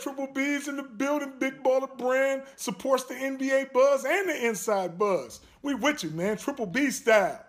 Triple B's in the building. Big Baller Brand supports the NBA buzz and the inside buzz. We with you, man. Triple B style.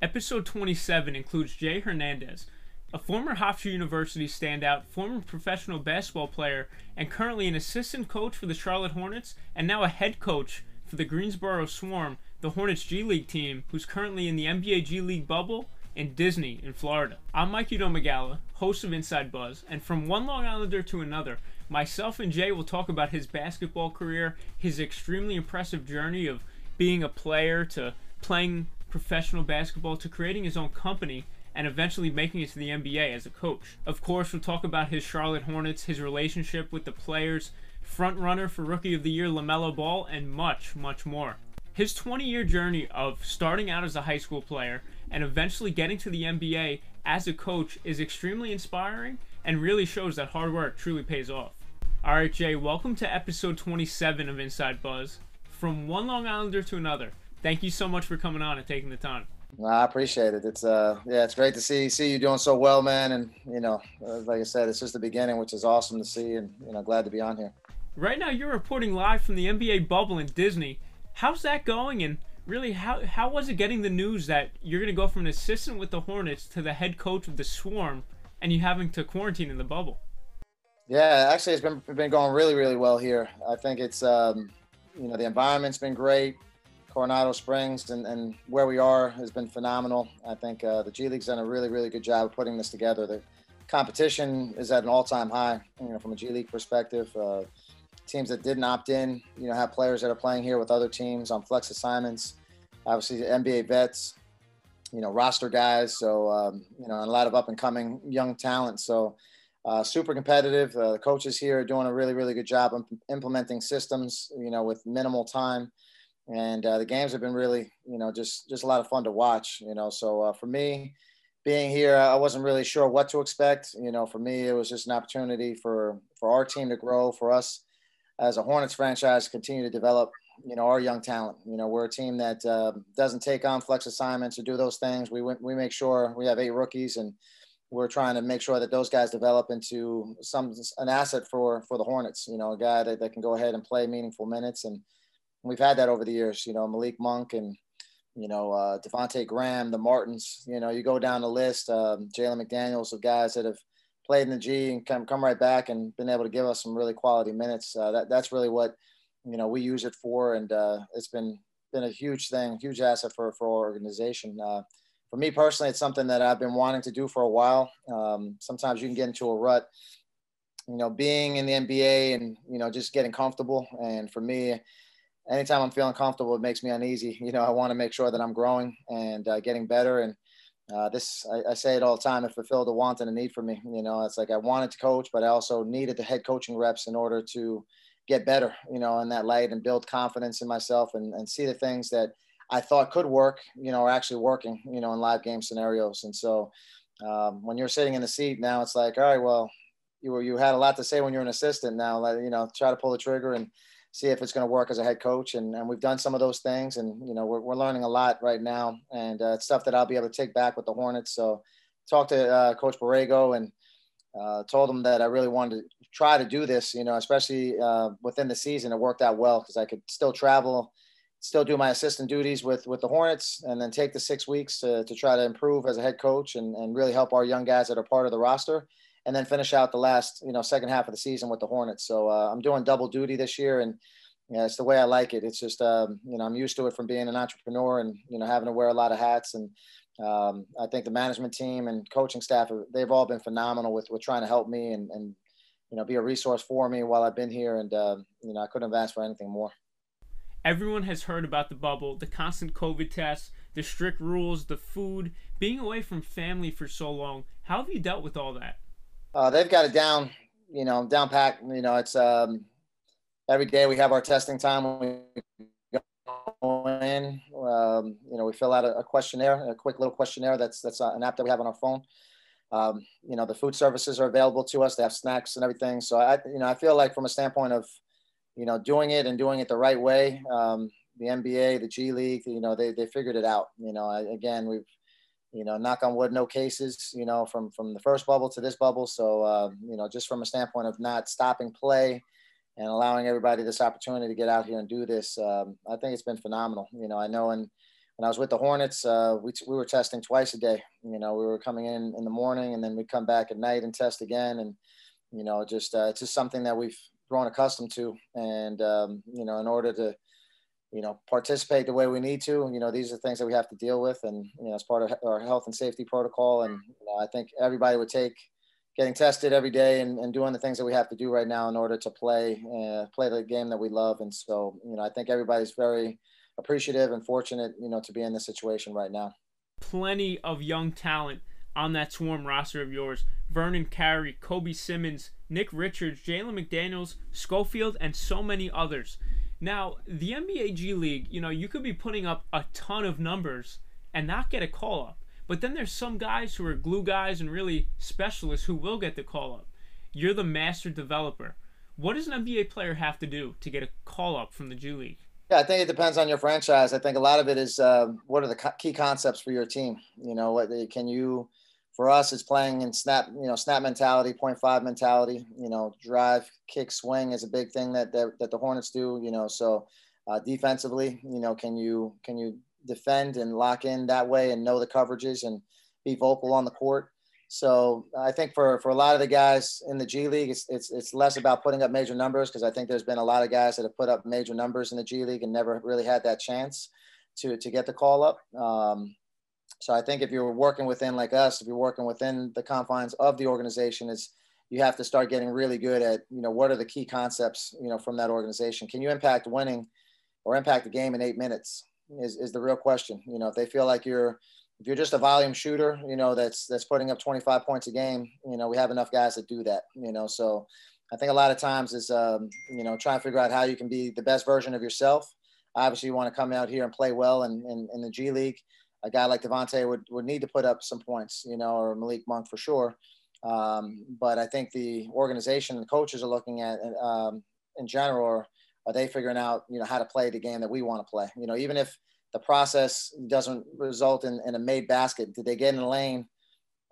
Episode 27 includes Jay Hernandez, a former Hofstra University standout, former professional basketball player, and currently an assistant coach for the Charlotte Hornets, and now a head coach for the Greensboro Swarm, the Hornets G League team, who's currently in the NBA G League bubble in Disney in Florida. I'm Mike Udomagala, host of Inside Buzz, and from one Long Islander to another, myself and Jay will talk about his basketball career, his extremely impressive journey of being a player to playing professional basketball to creating his own company and eventually making it to the NBA as a coach. Of course, we'll talk about his Charlotte Hornets, his relationship with the players, front runner for Rookie of the Year LaMelo Ball, and much, much more. His 20 year journey of starting out as a high school player and eventually getting to the NBA as a coach is extremely inspiring and really shows that hard work truly pays off. All right, Jay, welcome to episode 27 of Inside Buzz. From one Long Islander to another, thank you so much for coming on and taking the time. I appreciate it. It's uh, yeah, it's great to see see you doing so well, man. And you know, uh, like I said, it's just the beginning, which is awesome to see, and you know, glad to be on here. Right now, you're reporting live from the NBA bubble in Disney. How's that going? And really, how how was it getting the news that you're going to go from an assistant with the Hornets to the head coach of the Swarm, and you having to quarantine in the bubble? Yeah, actually, it's been been going really, really well here. I think it's um, you know the environment's been great. Coronado Springs and, and where we are has been phenomenal. I think uh, the G League's done a really, really good job of putting this together. The competition is at an all-time high, you know, from a G League perspective. Uh, teams that didn't opt in, you know, have players that are playing here with other teams on flex assignments. Obviously, NBA vets, you know, roster guys. So, um, you know, and a lot of up and coming young talent. So, uh, super competitive. Uh, the coaches here are doing a really, really good job of implementing systems, you know, with minimal time and uh, the games have been really, you know, just just a lot of fun to watch. You know, so uh, for me, being here, I wasn't really sure what to expect. You know, for me, it was just an opportunity for for our team to grow, for us as a Hornets franchise continue to develop. You know, our young talent. You know, we're a team that uh, doesn't take on flex assignments or do those things. We we make sure we have eight rookies and we're trying to make sure that those guys develop into some an asset for for the Hornets. You know, a guy that, that can go ahead and play meaningful minutes and we've had that over the years. You know, Malik Monk and you know uh, Devonte Graham, the Martins. You know, you go down the list. Um, Jalen McDaniels of guys that have played in the G and come come right back and been able to give us some really quality minutes. Uh, that that's really what you know we use it for, and uh, it's been been a huge thing, huge asset for for our organization. Uh, for me personally, it's something that I've been wanting to do for a while. Um, sometimes you can get into a rut, you know, being in the NBA and you know just getting comfortable. And for me, anytime I'm feeling comfortable, it makes me uneasy. You know, I want to make sure that I'm growing and uh, getting better. And uh, this, I, I, say it all the time, it fulfilled a want and a need for me. You know, it's like I wanted to coach, but I also needed the head coaching reps in order to get better, you know, in that light and build confidence in myself and, and see the things that I thought could work, you know, are actually working, you know, in live game scenarios. And so um, when you're sitting in the seat now, it's like, all right, well, you were, you had a lot to say when you're an assistant now, you know, try to pull the trigger and, see if it's going to work as a head coach. And, and we've done some of those things, and you know we're, we're learning a lot right now, and uh, stuff that I'll be able to take back with the Hornets. So talk to uh, Coach Borrego and uh, told him that I really wanted to try to do this. You know, especially uh, within the season, it worked out well because I could still travel. Still do my assistant duties with with the Hornets, and then take the six weeks to, to try to improve as a head coach and, and really help our young guys that are part of the roster and then finish out the last, you know, second half of the season with the Hornets. So uh, I'm doing double duty this year, and yeah, it's the way I like it. It's just, um, you know, I'm used to it from being an entrepreneur and you know having to wear a lot of hats. And um, I think the management team and coaching staff, they've all been phenomenal with with trying to help me and and you know be a resource for me while I've been here. And uh, you know, I couldn't have asked for anything more. Everyone has heard about the bubble, the constant COVID tests, the strict rules, the food, being away from family for so long. How have you dealt with all that? Uh, they've got it down, you know, down packed. You know, it's um, every day we have our testing time. We in, um, you know, we fill out a, a, questionnaire, a quick little questionnaire. That's that's uh, an app that we have on our phone. Um, you know, the food services are available to us. They have snacks and everything. So I, you know, I feel like from a standpoint of, you know, doing it and doing it the right way. Um, the NBA, the G League, you know, they they figured it out. You know, I, again, we've you know, knock on wood, no cases, you know, from from the first bubble to this bubble. So, uh, you know, just from a standpoint of not stopping play and allowing everybody this opportunity to get out here and do this, um, I think it's been phenomenal. You know, I know in when I was with the Hornets, uh, we, we were testing twice a day. You know, we were coming in in the morning and then we'd come back at night and test again. And, you know, just uh, it's just something that we've grown accustomed to. And, um, you know, in order to, you know, participate the way we need to, you know, these are things that we have to deal with. And, you know, as part of our health and safety protocol. And, you know, I think everybody would take getting tested every day and, and doing the things that we have to do right now in order to play, uh, play the game that we love. And so, you know, I think everybody's very, appreciative and fortunate, you know, to be in this situation right now. Plenty of young talent on that swarm roster of yours. Vernon Carey, Kobe Simmons, Nick Richards, Jalen McDaniels, Schofield, and so many others. Now, the NBA G League, you know, you could be putting up a ton of numbers and not get a call up. But then there's some guys who are glue guys and really specialists who will get the call up. You're the master developer. What does an NBA player have to do to get a call up from the G League? Yeah, I think it depends on your franchise. I think a lot of it is uh, what are the co- key concepts for your team. You know, what can you? For us, it's playing in snap. You know, snap mentality, point five mentality. You know, drive, kick, swing is a big thing that that, that the Hornets do. You know, so uh, defensively, you know, can you can you defend and lock in that way and know the coverages and be vocal on the court. So I think for, for a lot of the guys in the G League, it's, it's, it's less about putting up major numbers because I think there's been a lot of guys that have put up major numbers in the G League and never really had that chance to, to get the call up. Um, so I think if you're working within like us, if you're working within the confines of the organization, is you have to start getting really good at you know what are the key concepts you know from that organization. Can you impact winning or impact the game in eight minutes? Is is the real question. You know if they feel like you're if you're just a volume shooter, you know, that's that's putting up 25 points a game, you know, we have enough guys that do that, you know. So I think a lot of times is um, you know, trying to figure out how you can be the best version of yourself. Obviously, you want to come out here and play well in, in, in the G League. A guy like Devonte would, would need to put up some points, you know, or Malik Monk for sure. Um, but I think the organization and coaches are looking at um, in general, are, are they figuring out, you know, how to play the game that we want to play? You know, even if the process doesn't result in, in a made basket. Did they get in the lane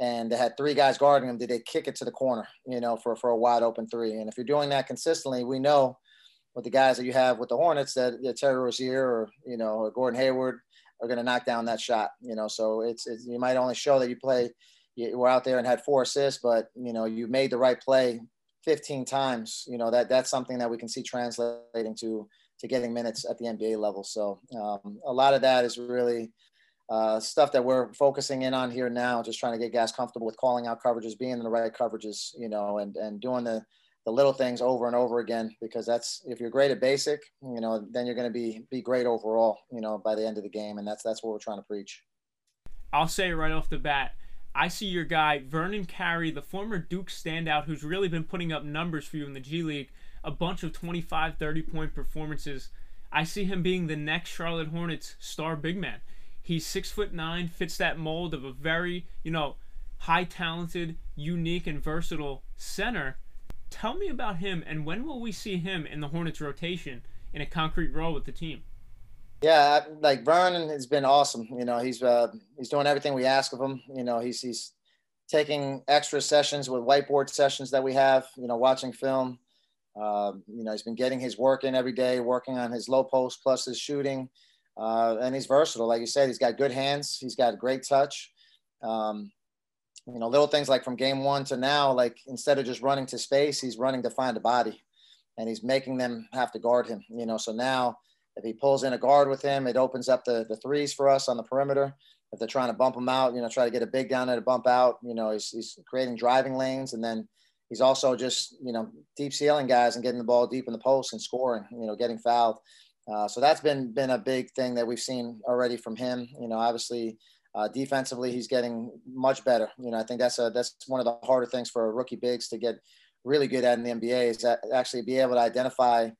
and they had three guys guarding them? Did they kick it to the corner, you know, for, for a wide open three? And if you're doing that consistently, we know with the guys that you have with the Hornets that yeah, Terry Rozier or, you know, or Gordon Hayward are going to knock down that shot, you know, so it's, it's, you might only show that you play, you were out there and had four assists, but, you know, you made the right play 15 times, you know, that that's something that we can see translating to, to getting minutes at the NBA level. So um, a lot of that is really uh, stuff that we're focusing in on here now, just trying to get guys comfortable with calling out coverages, being in the right coverages, you know, and, and doing the, the little things over and over again, because that's, if you're great at basic, you know, then you're going to be, be great overall, you know, by the end of the game. And that's, that's what we're trying to preach. I'll say right off the bat, I see your guy, Vernon Carey, the former Duke standout who's really been putting up numbers for you in the G League a bunch of 25, 30 point performances. I see him being the next Charlotte Hornets star big man. He's six foot nine, fits that mold of a very, you know, high talented, unique, and versatile center. Tell me about him and when will we see him in the Hornets rotation in a concrete role with the team? Yeah, like Vernon has been awesome. You know, he's uh, he's doing everything we ask of him. You know, he's he's taking extra sessions with whiteboard sessions that we have. You know, watching film. Um, you know, he's been getting his work in every day, working on his low post plus his shooting. Uh, and he's versatile. Like you said, he's got good hands. He's got great touch. Um, you know, little things like from game one to now, like instead of just running to space, he's running to find a body and he's making them have to guard him, you know. So now if he pulls in a guard with him, it opens up the, the threes for us on the perimeter. If they're trying to bump him out, you know, try to get a big down there to bump out, you know, he's, he's creating driving lanes and then he's also just you know deep ceiling guys and getting the ball deep in the post and scoring. You know, getting fouled. Uh, so that's been been a big thing that we've seen already from him. You know, obviously uh, defensively he's getting much better. You know, I think that's a that's one of the harder things for a rookie bigs to get really good at in the NBA is that actually be able to identify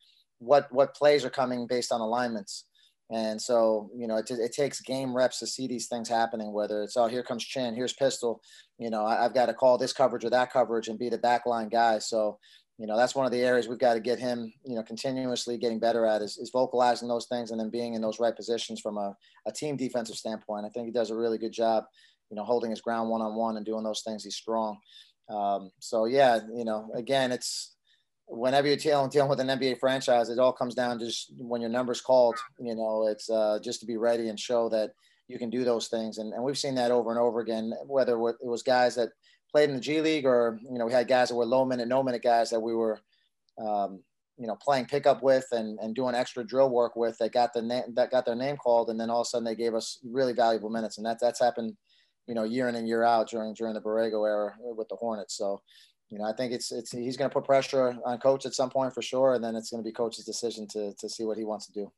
what what plays are coming based on alignments. And so, you know, it, it takes game reps to see these things happening, whether it's, oh, here comes Chin, here's Pistol. You know, I, have got to call this coverage or that coverage and be the backline guy. So, you know, that's one of the areas we've got to get him, you know, continuously getting better at is, is vocalizing those things and then being in those right positions from a, a team defensive standpoint. I think he does a really good job, you know, holding his ground one on one and doing those things. He's strong. Um, so yeah, you know, again, it's whenever you're dealing, dealing with an NBA franchise, it all comes down to just when your number's called, you know, it's uh, just to be ready and show that you can do those things. And, and we've seen that over and over again, whether it was guys that played in the G League or, you know, we had guys that were low minute, no minute guys that we were, um, you know, playing pickup with and, and doing extra drill work with that got the name that got their name called. And then all of a sudden they gave us really valuable minutes. And that that's happened, you know, year in and year out during, during the Borrego era with the Hornets. So, you know, I think it's, it's, he's going to put pressure on coach at some point for sure. And then it's going to be coach's decision to, to see what he wants to do.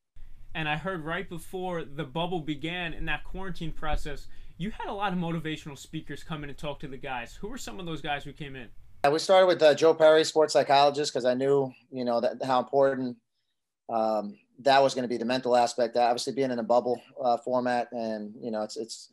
And I heard right before the bubble began in that quarantine process, you had a lot of motivational speakers come in and talk to the guys. Who were some of those guys who came in? we started with uh, Joe Perry, sports psychologist, because I knew, you know, that how important um, that was going to be the mental aspect. Obviously, being in a bubble uh, format, and you know, it's it's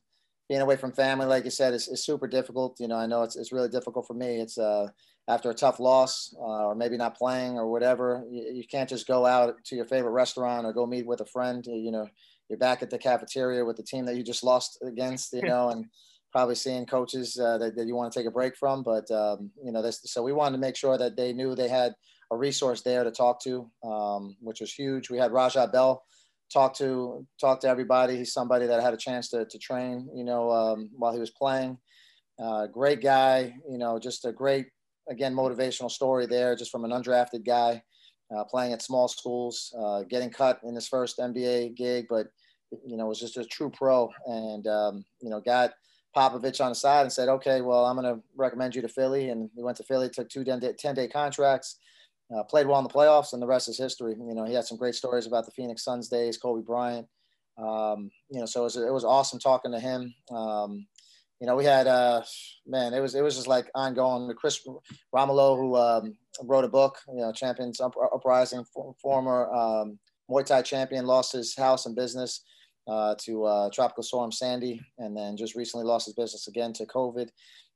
being away from family, like you said, is, is super difficult. You know, I know it's it's really difficult for me. It's uh, after a tough loss, uh, or maybe not playing or whatever. You, you can't just go out to your favorite restaurant or go meet with a friend. You know, you're back at the cafeteria with the team that you just lost against. You know, and probably seeing coaches uh, that, that, you want to take a break from. But um, you know, this, so we wanted to make sure that they knew they had a resource there to talk to, um, which was huge. We had Raja Bell talk to talk to everybody. He's somebody that I had a chance to, to train, you know, um, while he was playing. Uh, great guy, you know, just a great again motivational story there, just from an undrafted guy uh, playing at small schools, uh, getting cut in his first NBA gig, but you know was just a true pro, and um, you know got Popovich on the side and said, okay, well, I'm going to recommend you to Philly. And he went to Philly, took two 10 day contracts, uh, played well in the playoffs, and the rest is history. You know, he had some great stories about the Phoenix Suns days, Kobe Bryant. Um, you know, so it was, it was awesome talking to him. Um, you know, we had, uh, man, it was, it was just like ongoing. Chris Romolo, who um, wrote a book, you know, Champions Uprising, former um, Muay Thai champion, lost his house and business uh, to uh, Tropical Storm Sandy, and then just recently lost his business again to COVID.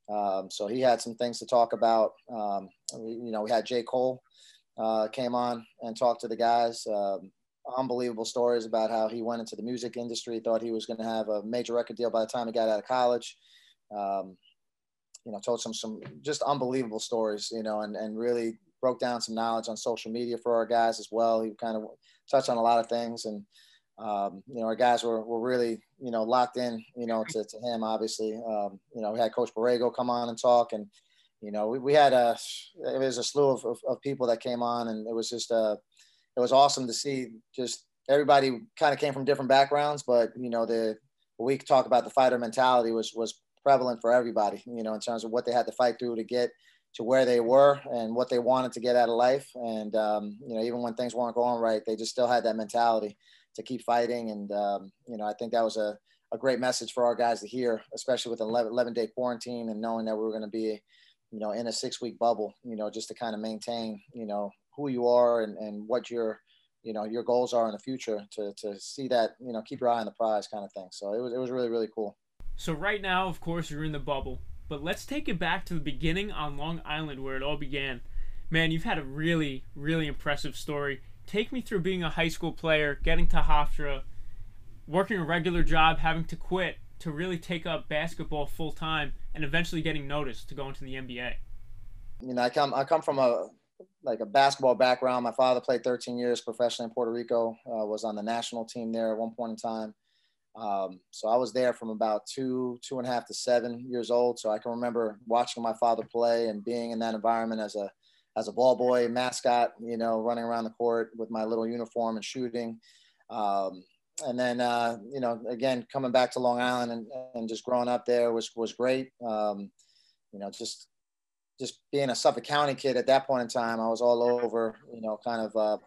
Um, so he had some things to talk about. Um, you know, we had J. Cole uh, came on and talked to the guys. Um, unbelievable stories about how he went into the music industry, thought he was going to have a major record deal by the time he got out of college. Um, you know, told some some just unbelievable stories. You know, and and really broke down some knowledge on social media for our guys as well. He kind of touched on a lot of things and um, you know, our guys were, were really, you know, locked in, you know, to, to him, obviously. Um, you know, we had Coach Borrego come on and talk, and, you know, we, we had a, it was a slew of, of, of people that came on, and it was just, uh, it was awesome to see just everybody kind of came from different backgrounds, but, you know, the, we talk about the fighter mentality was, was prevalent for everybody, you know, in terms of what they had to fight through to get to where they were and what they wanted to get out of life. And, um, you know, even when things weren't going right, they just still had that mentality to keep fighting. And, um, you know, I think that was a, a great message for our guys to hear, especially with an 11, 11 day quarantine and knowing that we were going to be, you know, in a six week bubble, you know, just to kind of maintain, you know, who you are and, and what your, you know, your goals are in the future to, to see that, you know, keep your eye on the prize kind of thing. So it was, it was really, really cool. So right now, of course, you're in the bubble, but let's take it back to the beginning on Long Island where it all began. Man, you've had a really, really impressive story take me through being a high school player, getting to Hofstra, working a regular job, having to quit to really take up basketball full time, and eventually getting noticed to go into the NBA. You know, I come I come from a like a basketball background. My father played 13 years professionally in Puerto Rico. Uh, was on the national team there at one point in time. Um, so I was there from about two, two and a half to seven years old. So I can remember watching my father play and being in that environment as a as a ball boy mascot, you know, running around the court with my little uniform and shooting. Um, and then, uh, you know, again, coming back to Long Island and, and just growing up there was, was great. Um, you know, just, just being a Suffolk County kid at that point in time, I was all over, you know, kind of, uh,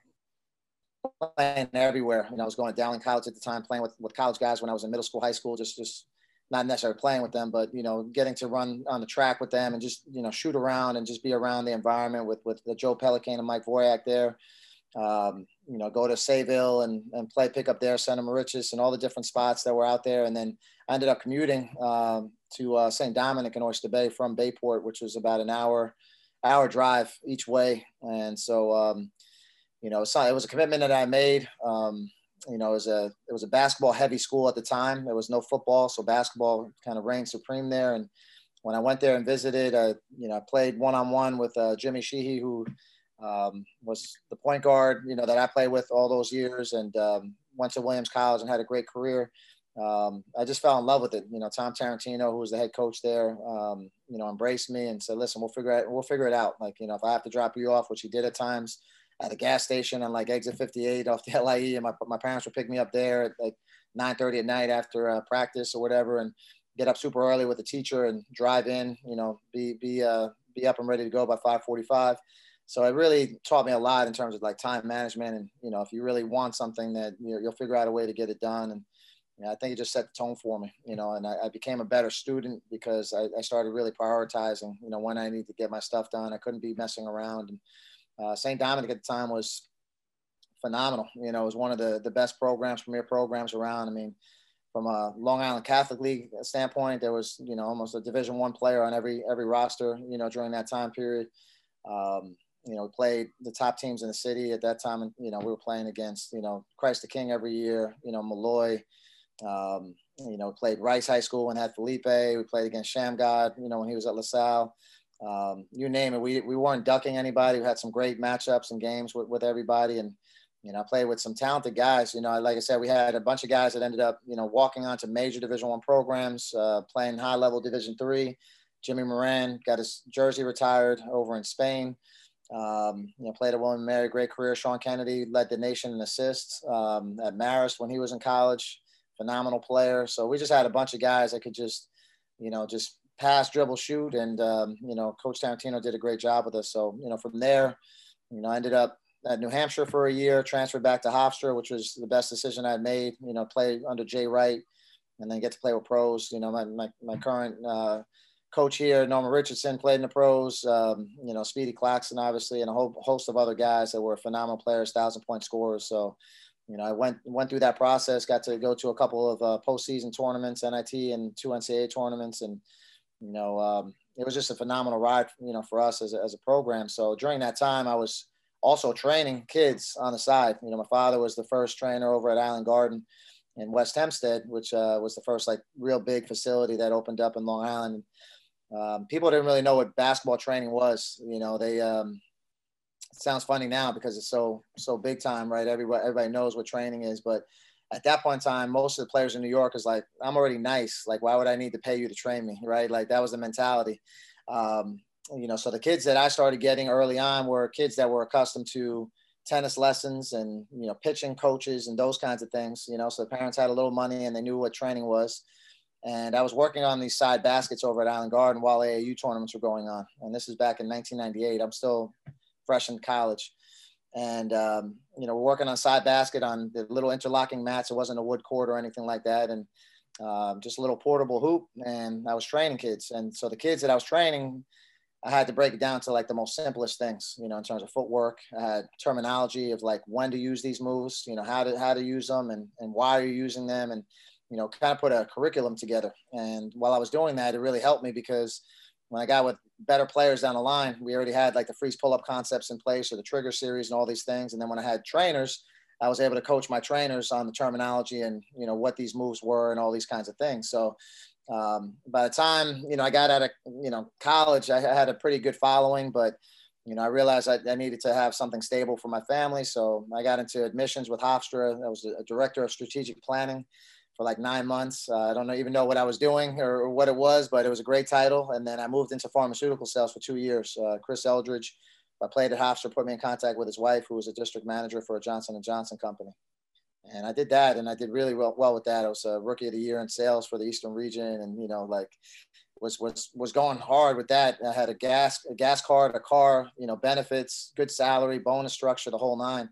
playing everywhere. You know, I was going to Dowling College at the time, playing with, with college guys when I was in middle school, high school, just, just not necessarily playing with them, but you know, getting to run on the track with them and just you know shoot around and just be around the environment with with the Joe Pelican and Mike Voyak there. Um, you know, go to Sayville and, and play pickup there, Center Moriches, and all the different spots that were out there. And then I ended up commuting um, to uh, St. Dominic in Oyster Bay from Bayport, which was about an hour hour drive each way. And so, um, you know, it was a commitment that I made. Um, you know, it was a it was a basketball heavy school at the time. There was no football, so basketball kind of reigned supreme there. And when I went there and visited, I you know I played one on one with uh, Jimmy Sheehy, who um, was the point guard, you know, that I played with all those years, and um, went to Williams College and had a great career. Um, I just fell in love with it. You know, Tom Tarantino, who was the head coach there, um, you know, embraced me and said, "Listen, we'll figure it. We'll figure it out. Like, you know, if I have to drop you off, which he did at times, at a gas station on like exit 58 off the LIE, and my my parents would pick me up there at like 9:30 at night after uh, practice or whatever, and get up super early with the teacher and drive in. You know, be be uh, be up and ready to go by 5:45." so it really taught me a lot in terms of like time management and you know if you really want something that you know, you'll figure out a way to get it done and you know, I think it just set the tone for me, you know, and I, I became a better student because I, I, started really prioritizing, you know, when I need to get my stuff done. I couldn't be messing around. And uh, St. Dominic at the time was phenomenal. You know, it was one of the, the best programs, premier programs around. I mean, from a Long Island Catholic League standpoint, there was, you know, almost a Division One player on every every roster, you know, during that time period. Um, you know, we played the top teams in the city at that time. And, you know, we were playing against, you know, Christ the King every year, you know, Malloy, um, you know, played Rice High School and had Felipe. We played against Shammgod, you know, when he was at LaSalle. Um, you name it. We, we weren't ducking anybody. We had some great matchups and games with, with everybody. And, you know, I played with some talented guys. You know, like I said, we had a bunch of guys that ended up, you know, walking on to major Division One programs, uh, playing high level Division Three. Jimmy Moran got his jersey retired over in Spain. Um, you know, played at William Mary, great career. Sean Kennedy led the nation in assists um, at Marist when he was in college phenomenal player. So we just had a bunch of guys that could just, you know, just pass, dribble, shoot. And, um, you know, Coach Tarantino did a great job with us. So, you know, from there, you know, I ended up at New Hampshire for a year, transferred back to Hofstra, which was the best decision I'd made, you know, play under Jay Wright and then get to play with pros. You know, my, my, my current uh, coach here, Norman Richardson, played in the pros, um, you know, Speedy Claxton, obviously, and a whole host of other guys that were phenomenal players, thousand point scorers. So, you know, I went went through that process, got to go to a couple of uh, postseason tournaments, NIT and two NCAA tournaments, and you know, um, it was just a phenomenal ride, you know, for us as a, as a program. So during that time, I was also training kids on the side. You know, my father was the first trainer over at Island Garden in West Hempstead, which uh, was the first like real big facility that opened up in Long Island. Um, people didn't really know what basketball training was. You know, they um, it sounds funny now because it's so so big time, right? Everybody everybody knows what training is, but at that point in time, most of the players in New York is like, I'm already nice. Like, why would I need to pay you to train me, right? Like that was the mentality. Um, you know, so the kids that I started getting early on were kids that were accustomed to tennis lessons and you know pitching coaches and those kinds of things. You know, so the parents had a little money and they knew what training was. And I was working on these side baskets over at Island Garden while AAU tournaments were going on. And this is back in 1998. I'm still fresh in college. And, um, you know, we're working on side basket on the little interlocking mats. It wasn't a wood court or anything like that. And um, just a little portable hoop. And I was training kids. And so the kids that I was training, I had to break it down to like the most simplest things, you know, in terms of footwork. Had terminology of like when to use these moves, you know, how to how to use them and and why are you using them, and you know, kind of put a curriculum together. And while I was doing that, it really helped me because when I got with better players down the line, we already had like the freeze pull up concepts in place or the trigger series and all these things. And then when I had trainers, I was able to coach my trainers on the terminology and you know what these moves were and all these kinds of things. So um, by the time you know I got out of you know college, I had a pretty good following, but you know I realized I, I needed to have something stable for my family. So I got into admissions with Hofstra. I was a director of strategic planning for like nine months. Uh, I don't even know what I was doing or, or, what it was, but it was a great title. And then I moved into pharmaceutical sales for two years. Uh, Chris Eldridge, I played at Hofstra, put me in contact with his wife, who was a district manager for a Johnson and Johnson company. And I did that, and I did really well, well with that. I was a rookie of the year in sales for the Eastern region, and you know, like was was was going hard with that. I had a gas a gas card, a car, you know, benefits, good salary, bonus structure, the whole nine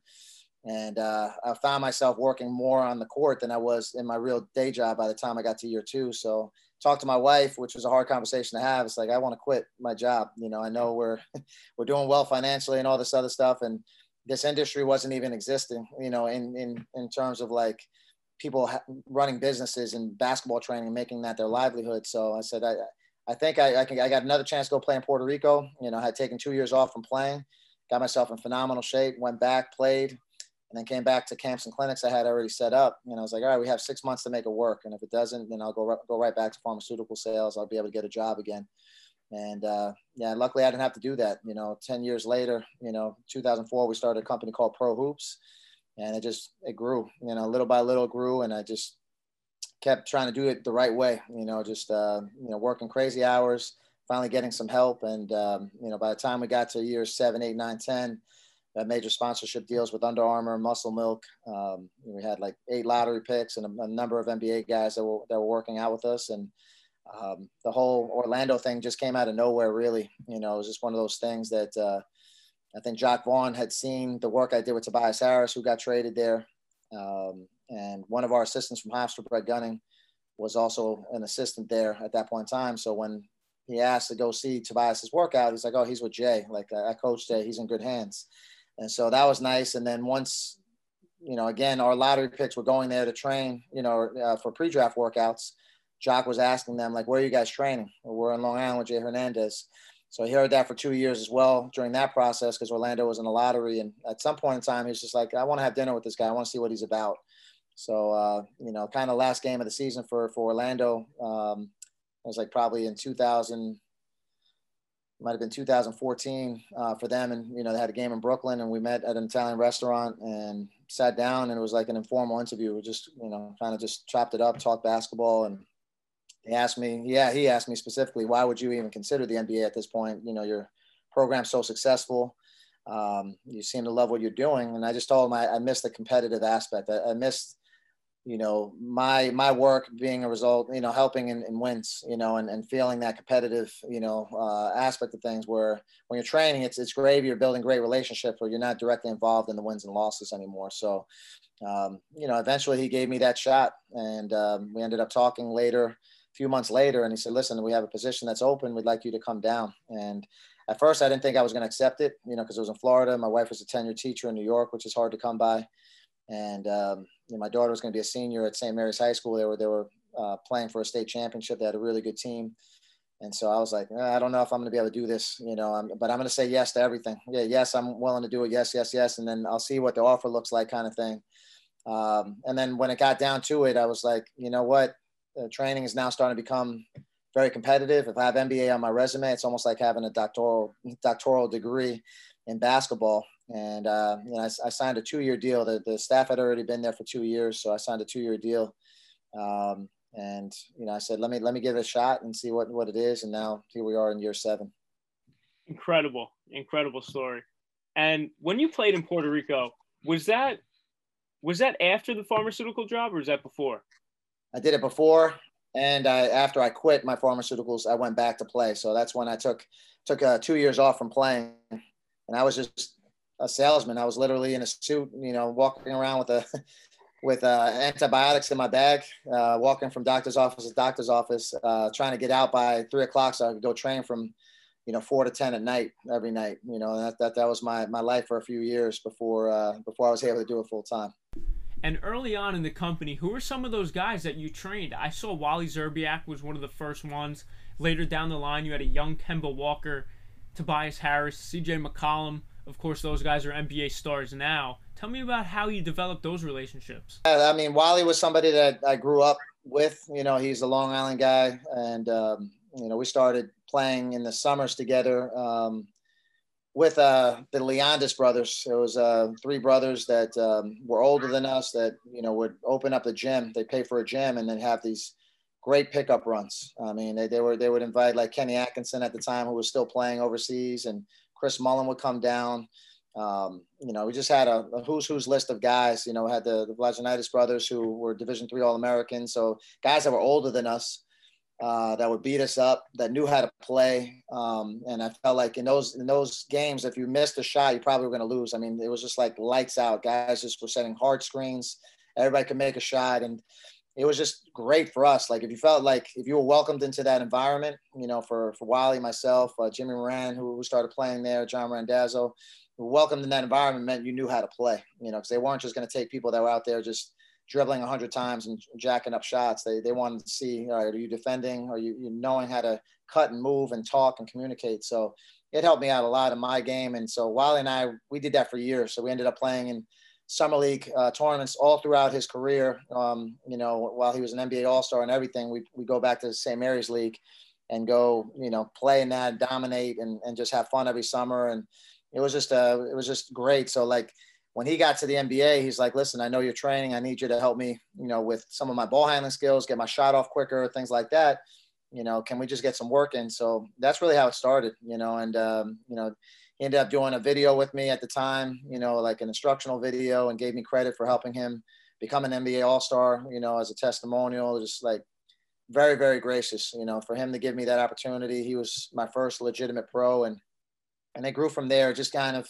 and uh, I found myself working more on the court than I was in my real day job by the time I got to year two. So talked to my wife, which was a hard conversation to have. It's like I want to quit my job. You know, I know we're we're doing well financially and all this other stuff, and this industry wasn't even existing. You know, in in in terms of like people running businesses and basketball training, making that their livelihood. So I said I. I think I, I, can, I got another chance to go play in Puerto Rico. You know, I had taken two years off from playing, got myself in phenomenal shape, went back, played, and then came back to camps and clinics I had already set up. And I was like, all right, we have six months to make it work. And if it doesn't, then I'll go, go right back to pharmaceutical sales. I'll be able to get a job again. And uh, yeah, luckily I didn't have to do that. You know, 10 years later, you know, 2004, we started a company called Pro Hoops and it just, it grew, you know, little by little grew. And I just kept trying to do it the right way, you know, just, uh, you know, working crazy hours, finally getting some help. And, um, you know, by the time we got to years seven, eight, nine, 10, major sponsorship deals with Under Armour, Muscle Milk. Um, we had like eight lottery picks and a, a, number of NBA guys that were, that were working out with us. And um, the whole Orlando thing just came out of nowhere, really. You know, it was just one of those things that uh, I think Jacque Vaughn had seen the work I did with Tobias Harris, who got traded there. Um, and one of our assistants from Hofstra, Brett Gunning, was also an assistant there at that point in time. So when he asked to go see Tobias's workout, he's like, "Oh, he's with Jay. Like I coached Jay. He's in good hands." And so that was nice. And then once, you know, again, our lottery picks were going there to train, you know, uh, for pre-draft workouts. Jacque was asking them, like, where are you guys training? Well, we're in Long Island with Jay Hernandez. So he heard that for two years as well during that process because Orlando was in a lottery. And at some point in time, he's just like, I want to have dinner with this guy. I want to see what he's about. So, uh, you know, kind of last game of the season for, for Orlando um, it was like probably in 2000, might have been 2014 uh, for them. And, you know, they had a game in Brooklyn and we met at an Italian restaurant and sat down and it was like an informal interview. We just, you know, kind of just chopped it up, talked basketball. And he asked me, yeah, he asked me specifically, why would you even consider the NBA at this point? You know, your program's so successful. Um, you seem to love what you're doing. And I just told him I, I missed the competitive aspect. I, I missed you know my my work being a result you know helping in, in wins you know and, and feeling that competitive you know uh, aspect of things where when you're training it's it's great you're building great relationships where you're not directly involved in the wins and losses anymore. So um, you know eventually he gave me that shot and um, we ended up talking later a few months later and he said listen we have a position that's open. We'd like you to come down. And at first i didn't think i was going to accept it you know because it was in florida. My wife was a tenured teacher in new york which is hard to come by. And um, you know, my daughter was going to be a senior at St. Mary's High School. They were they were uh, playing for a state championship. They had a really good team, and so I was like, eh, I don't know if I'm going to be able to do this, you know, I'm, but I'm going to say yes to everything. Yeah, yes, I'm willing to do it. Yes, yes, yes, and then I'll see what the offer looks like, kind of thing. Um, and then when it got down to it, I was like, you know what, training is now starting to become very competitive. If I have NBA on my resume, it's almost like having a doctoral doctoral degree in basketball. And uh, you know, I, I, signed a two-year deal. The, the staff had already been there for two years, so I signed a two-year deal. Um, and you know, I said, let me let me give it a shot and see what what it is. And now here we are in year seven. Incredible, incredible story. And when you played in Puerto Rico, was that was that after the pharmaceutical job or was that before? I did it before, and I, after I quit my pharmaceuticals, I went back to play. So that's when I took took uh, two years off from playing, and I was just a salesman. I was literally in a suit, you know, walking around with a with uh, antibiotics in my bag, uh, walking from doctor's office to doctor's office, uh, trying to get out by three o'clock so I could go train from, you know, four to ten at night every night. You know, that that, that was my my life for a few years before uh, before I was able to do it full time. And early on in the company, who were some of those guys that you trained? I saw Wally Szczerbiak was one of the first ones. Later down the line, you had a young Kemba Walker, Tobias Harris, C.J. McCollum. Of course, those guys are NBA stars now. Tell me about how you developed those relationships. I mean, Wally was somebody that I grew up with. You know, he's a Long Island guy, and um, you know, we started playing in the summers together um, with uh, the Leondis brothers. It was uh, three brothers that um, were older than us that you know would open up the gym. They pay for a gym and then have these great pickup runs. I mean, they, they were they would invite like Kenny Atkinson at the time, who was still playing overseas, and Chris Mullin would come down. Um, you know, we just had a, a, who's who's list of guys. You know, had the the Blaginitis brothers who were Division three All Americans. So guys that were older than us uh, that would beat us up, that knew how to play. Um, and I felt like in those in those games, if you missed a shot, you probably were going to lose. I mean, it was just like lights out. Guys just were setting hard screens. Everybody could make a shot, and it was just great for us. Like if you felt like if you were welcomed into that environment, you know, for for Wally, myself, uh, Jimmy Moran, who, who started playing there, John Randazzo, welcomed in that environment meant you knew how to play. You know, because they weren't just going to take people that were out there just dribbling a hundred times and jacking up shots. They they wanted to see, all right, are you defending? Are you, you knowing how to cut and move and talk and communicate? So it helped me out a lot in my game. And so Wally and I, we did that for years. So we ended up playing in summer league uh, tournaments all throughout his career. Um, you know, while he was an NBA All Star and everything, we we go back to the St. Mary's League and go, you know, play in that, dominate, and and just have fun every summer. And it was just uh, it was just great. So like when he got to the NBA, he's like, listen, I know you're training. I need you to help me, you know, with some of my ball handling skills, get my shot off quicker, things like that. You know, can we just get some work in? So that's really how it started, you know, and, um, you know, he ended up doing a video with me at the time, you know, like an instructional video and gave me credit for helping him become an NBA All Star, you know, as a testimonial, just like very, very gracious, you know, for him to give me that opportunity. He was my first legitimate pro and, and it grew from there, just kind of,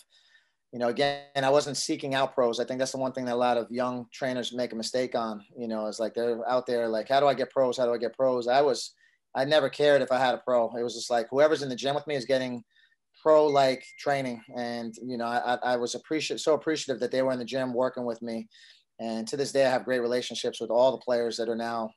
you know, again, I wasn't seeking out pros. I think that's the one thing that a lot of young trainers make a mistake on, you know, is like they're out there like, how do I get pros? How do I get pros? I was, I never cared if I had a pro. It was just like whoever's in the gym with me is getting pro like training. And, you know, I, I was appreciative, so appreciative that they were in the gym working with me. And to this day, I have great relationships with all the players that are now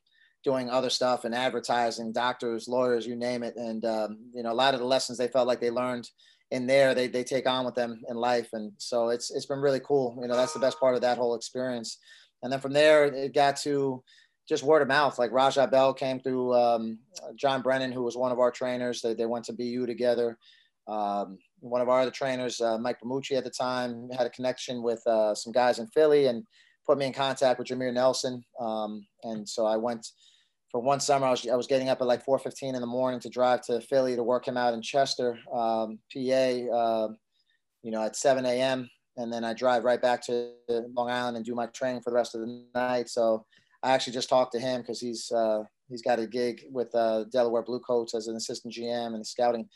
doing other stuff and advertising, doctors, lawyers, you name it. And, um, you know, a lot of the lessons they felt like they learned in there they, they take on with them in life and so it's it's been really cool you know that's the best part of that whole experience and then from there it got to just word of mouth like Raja Bell came through um, John Brennan who was one of our trainers they, they went to BU together um, one of our other trainers uh, Mike Pamucci at the time had a connection with uh, some guys in Philly and put me in contact with Jameer Nelson um, and so I went for one summer, I was, I was getting up at like 4.15 in the morning to drive to Philly to work him out in Chester, um, PA, uh, you know, at 7 a.m. And then I drive right back to Long Island and do my training for the rest of the night. So I actually just talked to him because he's, uh, he's got a gig with uh, Delaware Bluecoats as an assistant GM and scouting.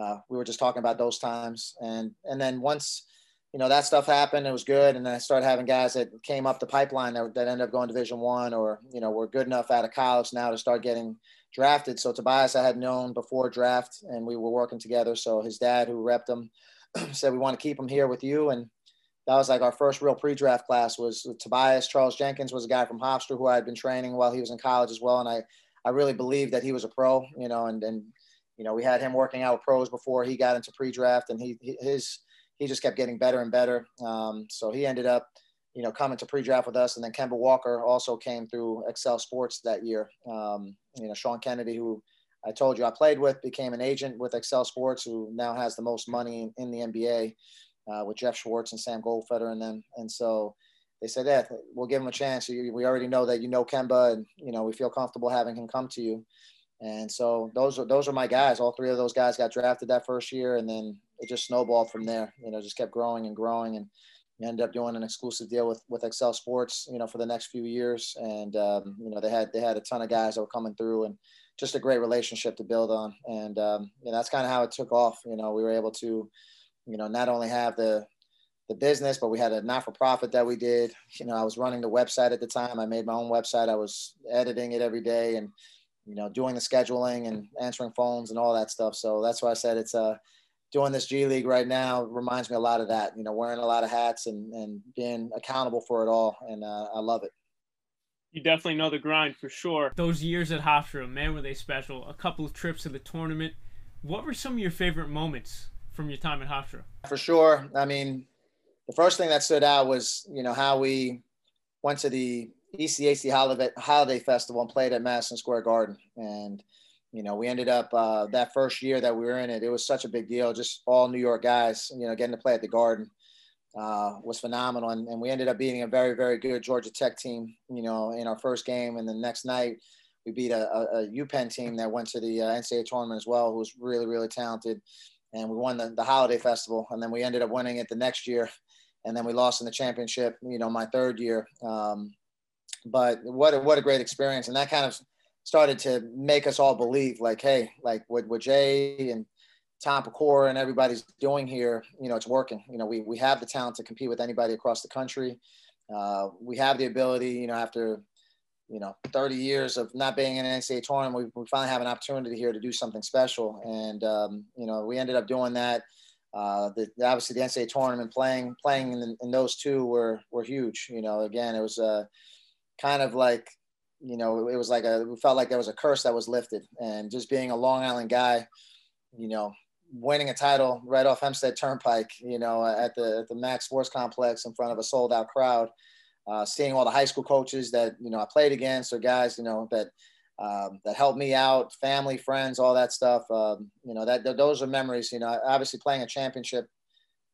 Uh, we were just talking about those times. And, and then once – you know that stuff happened. It was good, and then I started having guys that came up the pipeline that, that ended up going Division One, or you know were good enough out of college now to start getting drafted. So Tobias I had known before draft, and we were working together. So his dad, who repped him, said we want to keep him here with you, and that was like our first real pre-draft class was Tobias. Charles Jenkins was a guy from Hofstra who I had been training while he was in college as well, and I I really believed that he was a pro, you know, and and you know we had him working out with pros before he got into pre-draft, and he his he just kept getting better and better. Um, so he ended up, you know, coming to pre-draft with us. And then Kemba Walker also came through Excel Sports that year. Um, you know, Sean Kennedy, who I told you I played with, became an agent with Excel Sports, who now has the most money in, the NBA uh, with Jeff Schwartz and Sam Goldfeder and them. And so they said, yeah, we'll give him a chance. We already know that you know Kemba, and you know we feel comfortable having him come to you. And so those are those are my guys. All three of those guys got drafted that first year, and then it just snowballed from there. You know, just kept growing and growing, and you ended up doing an exclusive deal with with Excel Sports. You know, for the next few years, and um, you know they had they had a ton of guys that were coming through, and just a great relationship to build on. And um, you know, that's kind of how it took off. You know, we were able to, you know, not only have the the business, but we had a not for profit that we did. You know, I was running the website at the time. I made my own website. I was editing it every day and you know doing the scheduling and answering phones and all that stuff. So that's why I said it's a uh, doing this G League right now reminds me a lot of that. You know, wearing a lot of hats and and being accountable for it all, and uh, I love it. You definitely know the grind for sure. Those years at Hofstra, man, were they special? A couple of trips to the tournament. What were some of your favorite moments from your time at Hofstra? For sure. I mean, the first thing that stood out was you know how we went to the ECAC holiday, holiday festival and played at Madison Square Garden, and you know, we ended up uh, that first year that we were in it. It was such a big deal. Just all New York guys, you know, getting to play at the Garden uh, was phenomenal. And, and we ended up beating a very, very good Georgia Tech team, you know, in our first game. And the next night, we beat a, a, a UPenn team that went to the uh, NCAA tournament as well, who was really, really talented. And we won the, the holiday festival. And then we ended up winning it the next year. And then we lost in the championship, you know, my third year. Um, but what a, what a great experience. And that kind of started to make us all believe like, hey, like what, what Jay and Tom Pecora and everybody's doing here, you know, it's working. You know, we, we have the talent to compete with anybody across the country. Uh, we have the ability, you know, after, you know, 30 years of not being in an NCAA tournament, we, we finally have an opportunity here to do something special. And, um, you know, we ended up doing that. Uh, the, obviously the NCAA tournament playing, playing in, in those two were, were huge. You know, again, it was uh, kind of like, you know, it was like a, felt like there was a curse that was lifted. And just being a Long Island guy, you know, winning a title right off Hempstead Turnpike, you know, at the at the Mack Sports Complex in front of a sold out crowd, uh, seeing all the high school coaches that you know I played against or guys you know that um, that helped me out, family, friends, all that stuff. Um, you know that, that, those are memories. You know, obviously playing a championship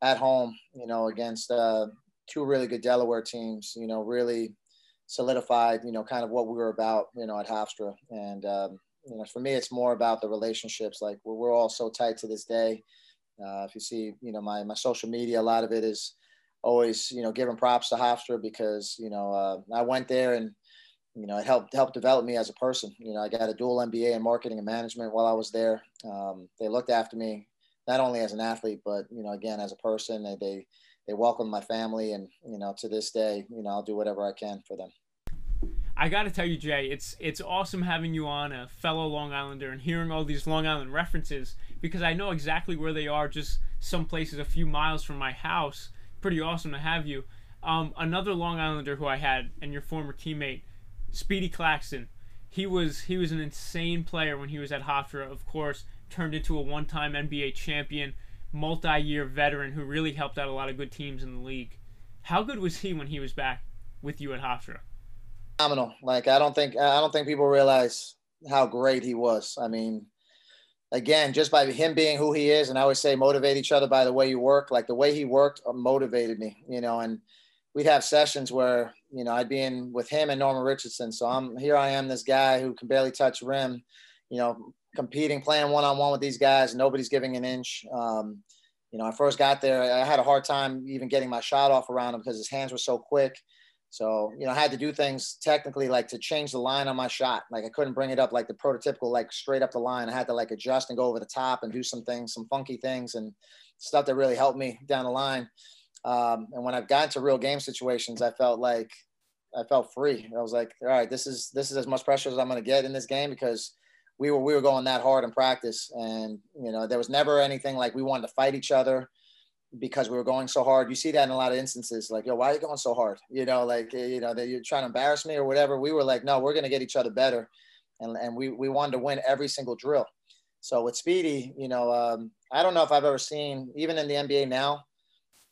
at home, you know, against uh, two really good Delaware teams, you know, really solidified, you know, kind of what we were about, you know, at Hofstra. And um, you know, for me, it's more about the relationships. Like we're, we're all so tight to this day. Uh, if you see, you know, my, my social media, a lot of it is always, you know, giving props to Hofstra because, you know, uh, I went there and, you know, it helped helped develop me as a person. You know, I got a dual MBA in marketing and management while I was there. Um, they looked after me not only as an athlete, but you know, again as a person. They they, they welcomed my family, and you know, to this day, you know, I'll do whatever I can for them. I got to tell you, Jay, it's it's awesome having you on, a fellow Long Islander, and hearing all these Long Island references because I know exactly where they are, just some places a few miles from my house. Pretty awesome to have you. Um, another Long Islander who I had, and your former teammate, Speedy Claxton. He was he was an insane player when he was at Hofstra. Of course, turned into a one-time NBA champion, multi-year veteran who really helped out a lot of good teams in the league. How good was he when he was back with you at Hofstra? phenomenal. Like I don't think I don't think people realize how great he was. I mean, again, just by him being who he is, and I always say motivate each other by the way you work. Like the way he worked uh, motivated me, you know. And we'd have sessions where you know I'd be in with him and Norman Richardson. So I'm here. I am this guy who can barely touch rim, you know, competing, playing one on one with these guys. Nobody's giving an inch. Um, you know, I first got there, I had a hard time even getting my shot off around him because his hands were so quick. So, you know, I had to do things technically like to change the line on my shot. Like I couldn't bring it up like the prototypical, like straight up the line. I had to like adjust and go over the top and do some things, some funky things and stuff that really helped me down the line. Um, and when I've gotten to real game situations, I felt like I felt free. I was like, all right, this is this is as much pressure as I'm going to get in this game because we were we were going that hard in practice, and you know there was never anything like we wanted to fight each other because we were going so hard. You see that in a lot of instances, like, yo, why are you going so hard? You know, like, eh, you know, that you're trying to embarrass me or whatever. We were like, no, we're going to get each other better. And, and we, we wanted to win every single drill. So with Speedy, you know, um, I don't know if I've ever seen, even in the NBA now,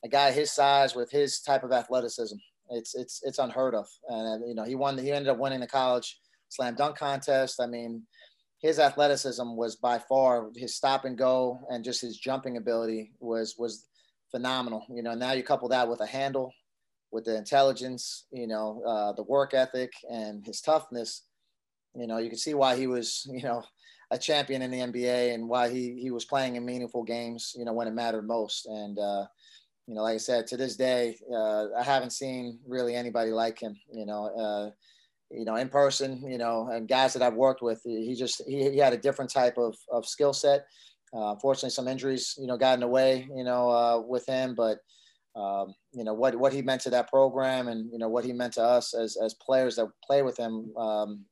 a guy his size with his type of athleticism. It's, it's, it's unheard of. And, you know, he won, he ended up winning the college slam dunk contest. I mean, his athleticism was by far his stop and go and just his jumping ability was, was phenomenal. You know, now you couple that with a handle, with the intelligence, you know, uh, the work ethic and his toughness. You know, you can see why he was, you know, a champion in the NBA and why he he was playing in meaningful games. You know, when it mattered most. And uh, you know, like I said, to this day, uh, I haven't seen really anybody like him. You know. You know, in person, you know, and guys that I've worked with, he just he, he had a different type of, of skill set uh, unfortunately, some injuries, you know, got in the way, you know, uh, with him. But um, you know what what he meant to that program, and you know what he meant to us as as players that play with him. Um,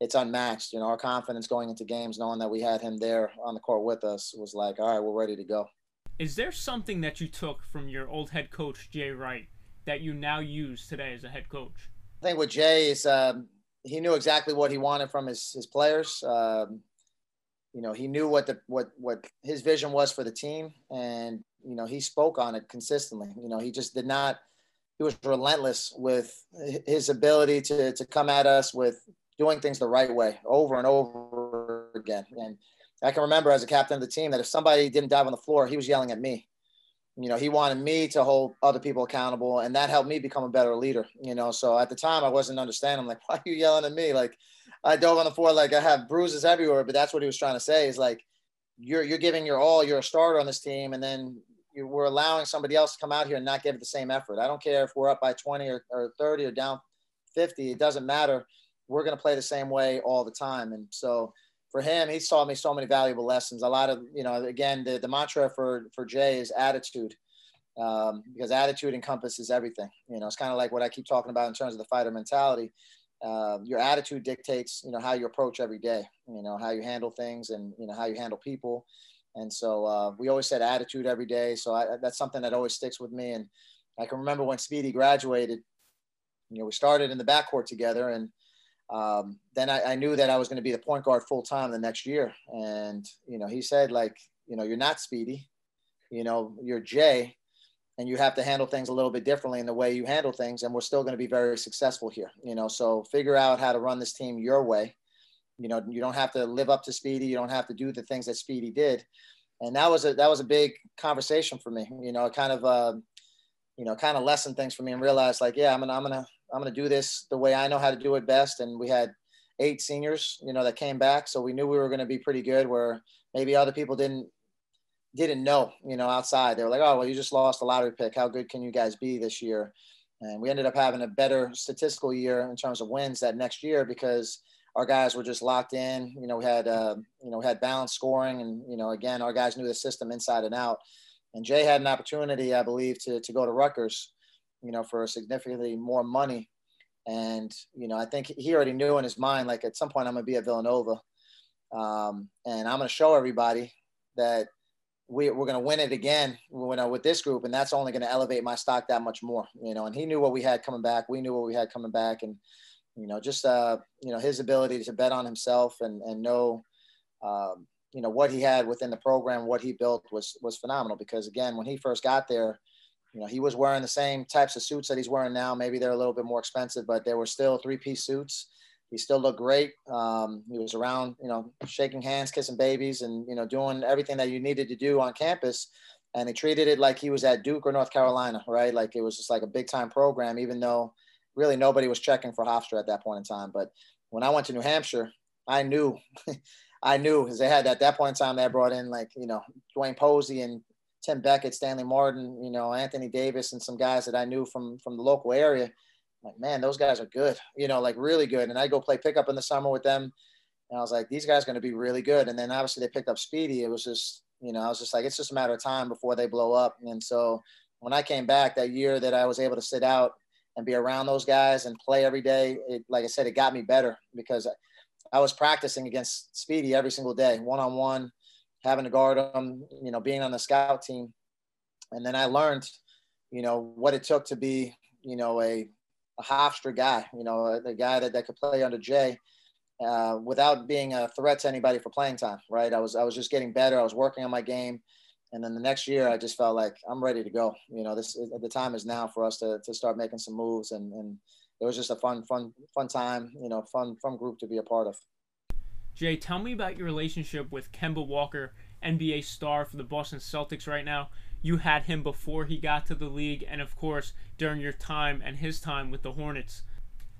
it's unmatched. You know, our confidence going into games, knowing that we had him there on the court with us, was like, all right, we're ready to go. Is there something that you took from your old head coach Jay Wright that you now use today as a head coach? I think with Jay is um, he knew exactly what he wanted from his his players. Um, you know, he knew what the what what his vision was for the team, and you know, he spoke on it consistently. You know, he just did not. He was relentless with his ability to to come at us with doing things the right way over and over again. And I can remember as a captain of the team that if somebody didn't dive on the floor, he was yelling at me. You know, he wanted me to hold other people accountable, and that helped me become a better leader. You know, so at the time I wasn't understanding. I'm like, why are you yelling at me? Like, I dove on the floor like I have bruises everywhere, but that's what he was trying to say is like you're you're giving your all, you're a starter on this team, and then you, we're allowing somebody else to come out here and not give it the same effort. I don't care if we're up by 20 or, or 30 or down 50, it doesn't matter. We're going to play the same way all the time. And so for him, he's taught me so many valuable lessons. A lot of, you know, again, the, the mantra for, for Jay is attitude. Um, because attitude encompasses everything. You know, it's kind of like what I keep talking about in terms of the fighter mentality uh, your attitude dictates, you know, how you approach every day, you know, how you handle things and, you know, how you handle people. And so uh, we always said attitude every day. So I, that's something that always sticks with me. And I can remember when Speedy graduated, you know, we started in the backcourt together and um, then I, I, knew that I was going to be the point guard full time the next year. And, you know, he said like, you know, you're not Speedy, you know, you're Jay, and you have to handle things a little bit differently in the way you handle things. And we're still going to be very successful here, you know. So figure out how to run this team your way. You know, you don't have to live up to Speedy. You don't have to do the things that Speedy did. And that was a that was a big conversation for me. You know, kind of uh, you know, kind of lessened things for me and realized like, yeah, I'm gonna I'm gonna I'm gonna do this the way I know how to do it best. And we had eight seniors, you know, that came back, so we knew we were going to be pretty good. Where maybe other people didn't didn't know, you know, outside. They were like, oh, well, you just lost a lottery pick. How good can you guys be this year? And we ended up having a better statistical year in terms of wins that next year because our guys were just locked in. You know, we had, uh, you know, we had balanced scoring and, you know, again, our guys knew the system inside and out. And Jay had an opportunity, I believe, to, to go to Rutgers, you know, for significantly more money. And, you know, I think he already knew in his mind, like at some point I'm going to be at Villanova. Um, and I'm going to show everybody that we, we're going to win it again with this group, and that's only going to elevate my stock that much more, you know. And he knew what we had coming back. We knew what we had coming back, and you know, just uh, you know, his ability to bet on himself and and know, um, you know, what he had within the program, what he built was was phenomenal. Because again, when he first got there, you know, he was wearing the same types of suits that he's wearing now. Maybe they're a little bit more expensive, but they were still three piece suits he still looked great. Um, he was around, you know, shaking hands, kissing babies, and you know, doing everything that you needed to do on campus. And he treated it like he was at Duke or North Carolina, right? Like it was just like a big time program, even though really nobody was checking for Hofstra at that point in time. But when I went to New Hampshire, I knew, I knew because they had at that point in time they brought in like you know Dwayne Posey and Tim Beckett, Stanley Martin, you know Anthony Davis, and some guys that I knew from from the local area like, man, those guys are good, you know, like really good. And I go play pickup in the summer with them. And I was like, these guys are going to be really good. And then obviously they picked up Speedy. It was just, you know, I was just like, it's just a matter of time before they blow up. And so when I came back that year that I was able to sit out and be around those guys and play every day, it, like I said, it got me better because I was practicing against Speedy every single day, one on one, having to guard them, you know, being on the scout team. And then I learned, you know, what it took to be, you know, a a Hofstra guy, you know, the guy that, that could play under Jay uh, without being a threat to anybody for playing time, right? I was I was just getting better. I was working on my game, and then the next year I just felt like I'm ready to go. You know, this the time is now for us to, to start making some moves, and and it was just a fun fun fun time. You know, fun fun group to be a part of. Jay, tell me about your relationship with Kemba Walker, NBA star for the Boston Celtics right now you had him before he got to the league, and of course during your time and his time with the Hornets.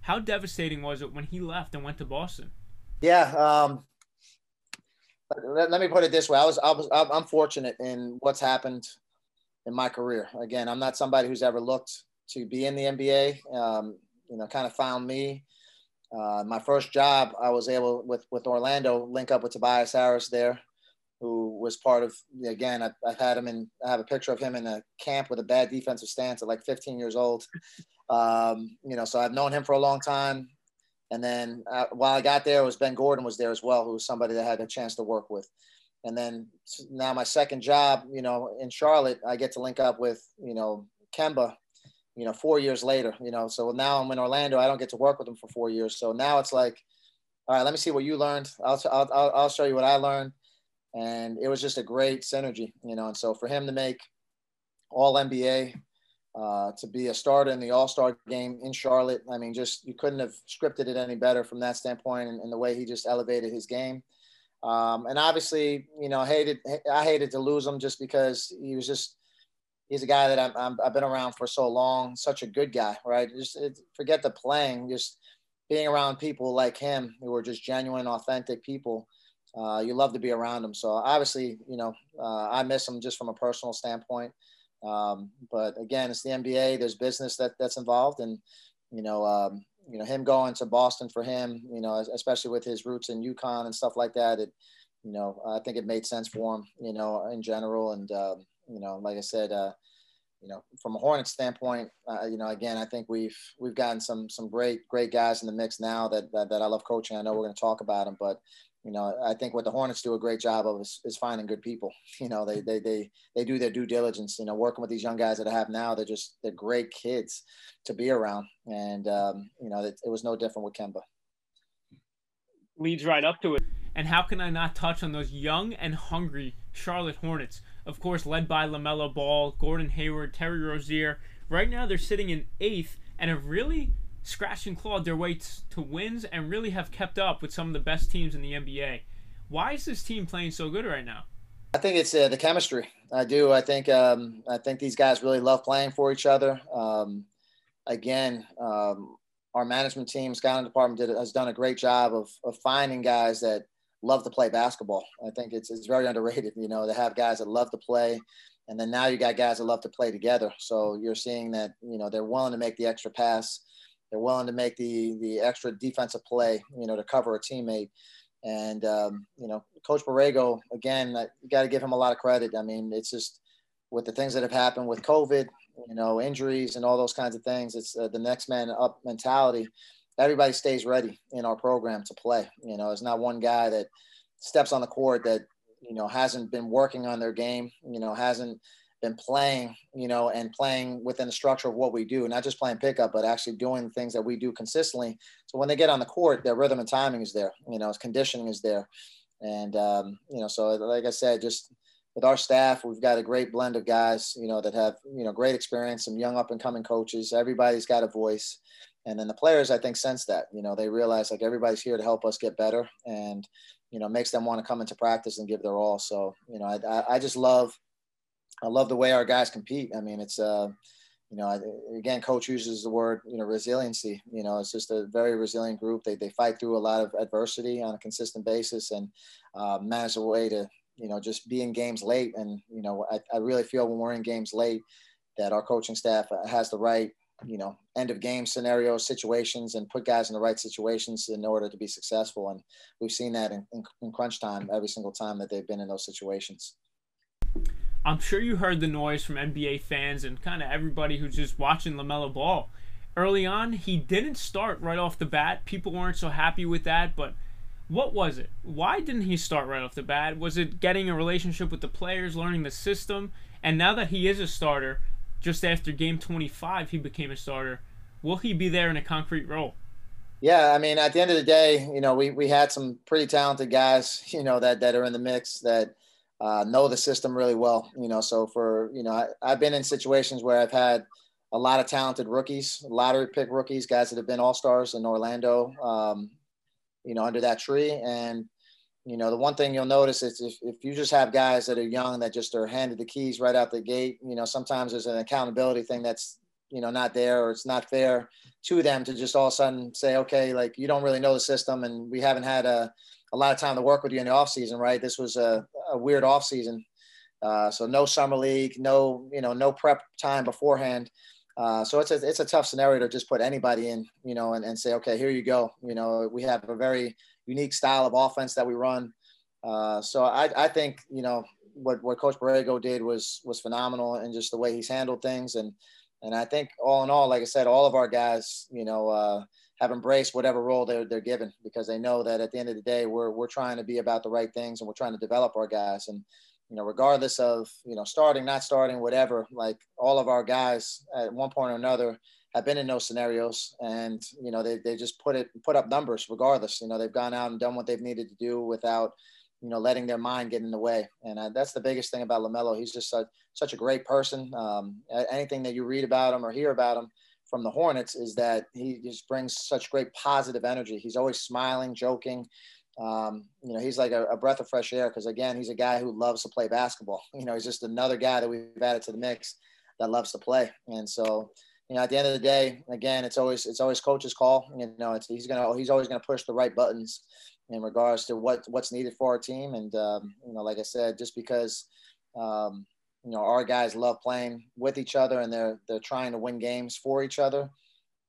How devastating was it when he left and went to Boston? Yeah, um, let, let, me put it this way: I was, I was, I'm fortunate in what's happened in my career. Again, I'm not somebody who's ever looked to be in the NBA. Um, you know, kind of found me. Uh, my first job, I was able with with Orlando link up with Tobias Harris there who was part of again I, have had him in i have a picture of him in a camp with a bad defensive stance at like 15 years old. Um, you know so i've known him for a long time. And then uh, while i got there was ben gordon was there as well who was somebody that I had a chance to work with. And then now my second job you know in charlotte i get to link up with you know kemba you know four years later you know so now i'm in orlando i don't get to work with him for four years so now it's like all right let me see what you learned i'll, I'll, I'll show you what i learned and it was just a great synergy, you know. And so for him to make All NBA, uh, to be a starter in the All Star game in Charlotte, I mean, just you couldn't have scripted it any better from that standpoint, and, and the way he just elevated his game. Um, and obviously, you know, hated I hated to lose him just because he was just he's a guy that I'm, i have been around for so long, such a good guy, right? Just it, forget the playing, just being around people like him who are just genuine, authentic people uh, you love to be around him. So obviously, you know, uh, I miss him just from a personal standpoint. Um, but again, it's the NBA. There's business that that's involved, and you know, um, you know, him going to Boston for him, you know, especially with his roots in UConn and stuff like that. It, you know, I think it made sense for him, you know, in general. And um, you know, like I said, uh, you know, from a Hornets standpoint, uh, you know, again, I think we've we've gotten some some great great guys in the mix now that that, that I love coaching. I know we're going to talk about them, but you know, I think what the Hornets do a great job of is, is finding good people. You know, they, they, they, they do their due diligence, you know, working with these young guys that I have now, they're just, they're great kids to be around. And, um, you know, it, it was no different with Kemba. Leads right up to it. And how can I not touch on those young and hungry Charlotte Hornets? Of course, led by LaMelo Ball, Gordon Hayward, Terry Rozier. Right now, they're sitting in eighth and have really scratched and clawed their way t- to wins and really have kept up with some of the best teams in the NBA. Why is this team playing so good right now? I think it's uh, the chemistry. I do. I think um, I think these guys really love playing for each other. Um, again, um, our management team, scouting department, did, has done a great job of, of finding guys that love to play basketball. I think it's, it's very underrated, you know, to have guys that love to play. And then now you got guys that love to play together. So you're seeing that, you know, they're willing to make the extra pass. They're willing to make the, the extra defensive play, you know, to cover a teammate. And, um, you know, Coach Borrego, again, you got to give him a lot of credit. I mean, it's just with the things that have happened with COVID, you know, injuries and all those kinds of things. It's uh, the next man up mentality. Everybody stays ready in our program to play. You know, there's not one guy that steps on the court that you know hasn't been working on their game. You know, hasn't been playing. You know, and playing within the structure of what we do, not just playing pickup, but actually doing things that we do consistently. So when they get on the court, their rhythm and timing is there. You know, conditioning is there, and um, you know, so like I said, just with our staff, we've got a great blend of guys, you know, that have, you know, great experience, some young up and coming coaches. Everybody's got a voice. And then the players, I think, sense that, you know, they realize like everybody's here to help us get better and, you know, makes them want to come into practice and give their all. So, you know, I, I just love, I love the way our guys compete. I mean, it's, uh, you know, again, coach uses the word, you know, resiliency. You know, it's just a very resilient group. They, they fight through a lot of adversity on a consistent basis and uh, manage a way to, you know, just be in games late. And, you know, I, I really feel when we're in games late that our coaching staff has the right, you know, end of game scenarios, situations, and put guys in the right situations in order to be successful. And we've seen that in, in, in crunch time every single time that they've been in those situations. I'm sure you heard the noise from NBA fans and kind of everybody who's just watching LaMelo Ball. Early on, he didn't start right off the bat. People weren't so happy with that, but what was it? Why didn't he start right off the bat? Was it getting a relationship with the players, learning the system? And now that he is a starter, just after game 25, he became a starter. Will he be there in a concrete role? Yeah, I mean, at the end of the day, you know, we, we had some pretty talented guys, you know, that, that are in the mix that uh, know the system really well, you know. So for, you know, I, I've been in situations where I've had a lot of talented rookies, lottery pick rookies, guys that have been all stars in Orlando, um, you know, under that tree. And, you know, the one thing you'll notice is if, if you just have guys that are young that just are handed the keys right out the gate, you know, sometimes there's an accountability thing that's, you know, not there or it's not fair to them to just all of a sudden say, okay, like you don't really know the system and we haven't had a, a lot of time to work with you in the off season, right? This was a, a weird off season. Uh, so no summer league, no, you know, no prep time beforehand. Uh, so it's a it's a tough scenario to just put anybody in, you know, and, and say, okay, here you go. You know, we have a very unique style of offense that we run. Uh, so I, I think you know what what Coach Borrego did was was phenomenal, and just the way he's handled things, and and I think all in all, like I said, all of our guys, you know, uh, have embraced whatever role they're they're given because they know that at the end of the day, we're we're trying to be about the right things, and we're trying to develop our guys, and you know, regardless of, you know, starting, not starting, whatever, like all of our guys at one point or another have been in those scenarios and, you know, they, they just put it, put up numbers regardless, you know, they've gone out and done what they've needed to do without, you know, letting their mind get in the way. And uh, that's the biggest thing about LaMelo. He's just such, such a great person. Um, anything that you read about him or hear about him from the Hornets is that he just brings such great positive energy. He's always smiling, joking um, you know, he's like a, a breath of fresh air because again, he's a guy who loves to play basketball. You know, he's just another guy that we've added to the mix that loves to play. And so, you know, at the end of the day, again, it's always it's always coach's call. You know, it's he's gonna he's always gonna push the right buttons in regards to what what's needed for our team. And um, you know, like I said, just because um, you know our guys love playing with each other and they're they're trying to win games for each other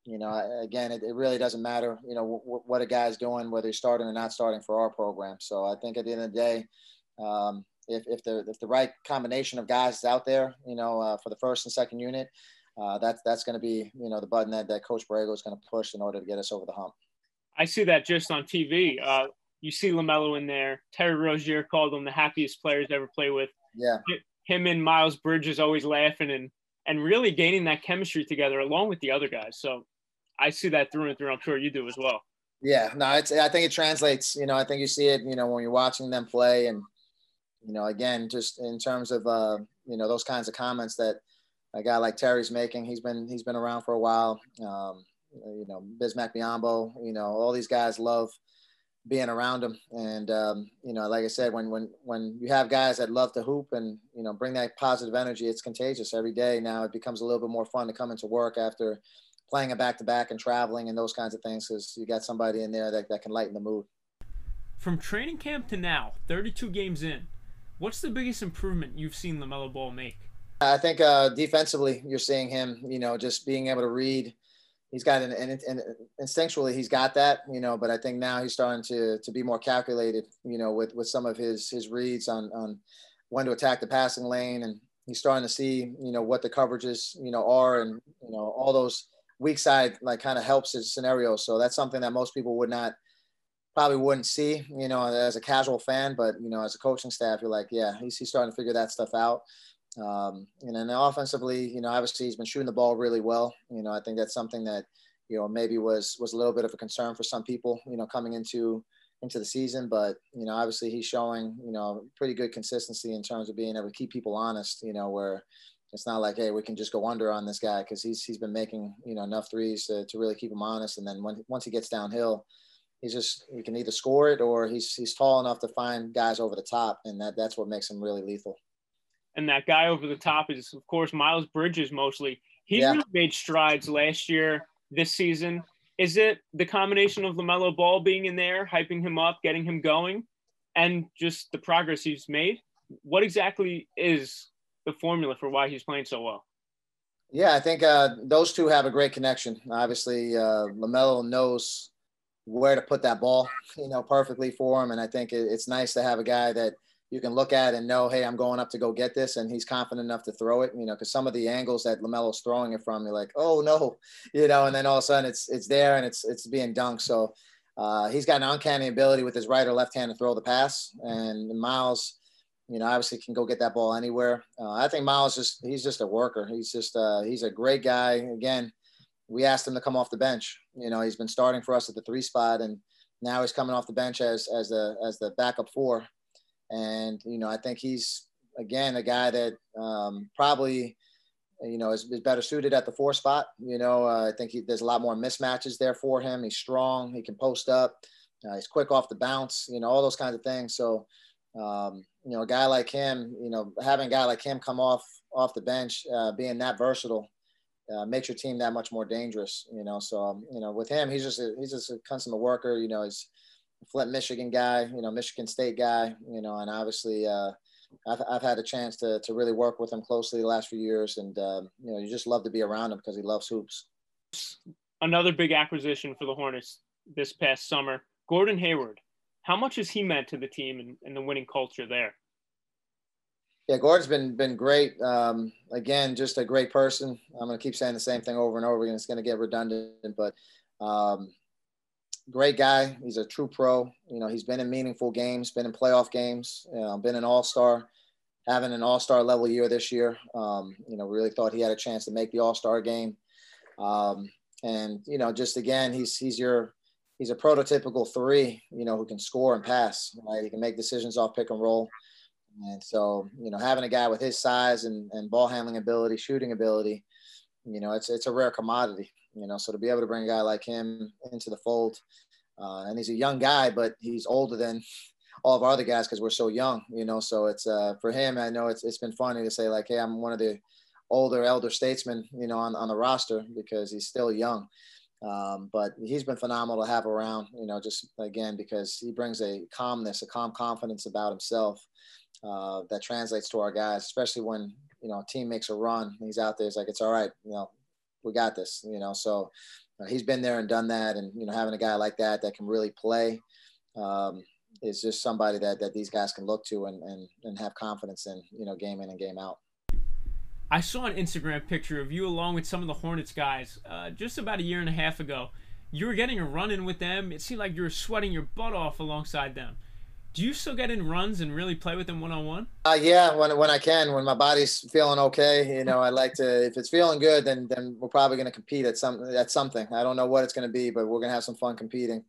you know, again, it, it really doesn't matter, you know, w- what a guy's doing, whether he's starting or not starting for our program. So I think at the end of the day, um, if, if the if the right combination of guys is out there, you know, uh, for the first and second unit, uh, that's that's going to be you know the button that, that Coach Borrego is going to push in order to get us over the hump. I see that just on TV. Uh, you see LaMelo in there. Terry Rozier called him the happiest players to ever play with. Yeah. Him and Miles Bridges always laughing and and really gaining that chemistry together along with the other guys. So I see that through and through. I'm sure you do as well. Yeah, no, it's. I think it translates. You know, I think you see it. You know, when you're watching them play, and you know, again, just in terms of uh, you know those kinds of comments that a guy like Terry's making. He's been he's been around for a while. Um, you know, Bismack Biyombo. You know, all these guys love being around him. And um, you know, like I said, when when when you have guys that love to hoop and you know bring that positive energy, it's contagious every day. Now it becomes a little bit more fun to come into work after playing a back to back and traveling and those kinds of things because you got somebody in there that, that can lighten the mood. From training camp to now, 32 games in, what's the biggest improvement you've seen LaMelo Ball make? I think uh, defensively, you're seeing him, you know, just being able to read. He's got an, an, an, instinctually he's got that you know but i think now he's starting to to be more calculated you know with with some of his his reads on on when to attack the passing lane. And he's starting to see you know what the coverages you know are and you know all those weak side like kind of helps his scenario. So that's something that most people would not probably wouldn't see you know as a casual fan. But you know as a coaching staff you're like yeah he's, he's starting to figure that stuff out um, and then offensively, you know, obviously he's been shooting the ball really well. You know, I think that's something that, you know, maybe was was a little bit of a concern for some people, you know, coming into into the season. But you know, obviously he's showing, you know, pretty good consistency in terms of being able to keep people honest. You know, where it's not like, hey, we can just go under on this guy because he's he's been making you know enough threes to, to really keep him honest. And then when once he gets downhill, he's just he can either score it or he's he's tall enough to find guys over the top, and that that's what makes him really lethal and that guy over the top is, of course, Miles Bridges mostly. He yeah. really made strides last year, this season. Is it the combination of LaMelo Ball being in there, hyping him up, getting him going, and just the progress he's made? What exactly is the formula for why he's playing so well? Yeah, I think uh, those two have a great connection. Obviously, uh, LaMelo knows where to put that ball, you know, perfectly for him. And I think it, it's nice to have a guy that – you can look at and know, hey, I'm going up to go get this, and he's confident enough to throw it. You know, because some of the angles that LaMelo's throwing it from, you're like, oh no, you know, and then all of a sudden it's it's there and it's it's being dunked. So uh, he's got an uncanny ability with his right or left hand to throw the pass, and Miles, you know, obviously can go get that ball anywhere. Uh, I think Miles just he's just a worker. He's just uh, he's a great guy. Again, we asked him to come off the bench. You know, he's been starting for us at the three spot, and now he's coming off the bench as as the as the backup four and, you know, I think he's, again, a guy that um, probably, you know, is, is, better suited at the four spot. You know, uh, I think he, there's a lot more mismatches there for him. He's strong. He can post up. Uh, he's quick off the bounce, you know, all those kinds of things. So, um, you know, a guy like him, you know, having a guy like him come off off the bench, uh, being that versatile, uh, makes your team that much more dangerous. You know, so um, you know, with him, he's just a, he's just a consummate worker. You know, he's Flint, Michigan guy, you know, Michigan State guy, you know, and obviously uh, I've, I've had a chance to, to really work with him closely the last few years. And, um, you know, you just love to be around him because he loves hoops. Another big acquisition for the Hornets this past summer, Gordon Hayward. How much has he meant to the team and, and the winning culture there? Yeah, Gordon's been been great. Um, again, just a great person. I'm going to keep saying the same thing over and over again. It's going to get redundant, but um, great guy. He's a true pro. You know, he's been in meaningful games, been in playoff games, you know, been an all star, having an all star level year this year. Um, you know, really thought he had a chance to make the all star game. Um, and you know, just again, he's he's your he's a prototypical three. You know, who can score and pass. Right, he can make decisions off pick and roll. And so, you know, having a guy with his size and, and ball handling ability, shooting ability, you know, it's it's a rare commodity you know. So to be able to bring a guy like him into the fold, uh, and he's a young guy, but he's older than all of our other guys because we're so young, you know. So it's uh, for him. I know it's it's been funny to say like, hey, I'm one of the older elder statesmen, you know, on on the roster because he's still young. Um, but he's been phenomenal to have around, you know, just again because he brings a calmness, a calm confidence about himself uh, that translates to our guys, especially when you know a team makes a run. He's out there. It's like it's all right, you know, we got this, you know. So uh, he's been there and done that, and you know, having a guy like that that can really play um, is just somebody that that these guys can look to and and and have confidence in, you know, game in and game out. I saw an Instagram picture of you along with some of the Hornets guys uh, just about a year and a half ago. You were getting a run in with them. It seemed like you were sweating your butt off alongside them. Do you still get in runs and really play with them one on one? Uh, yeah, when when I can, when my body's feeling okay, you know, I like to. If it's feeling good, then then we're probably going to compete at some at something. I don't know what it's going to be, but we're going to have some fun competing.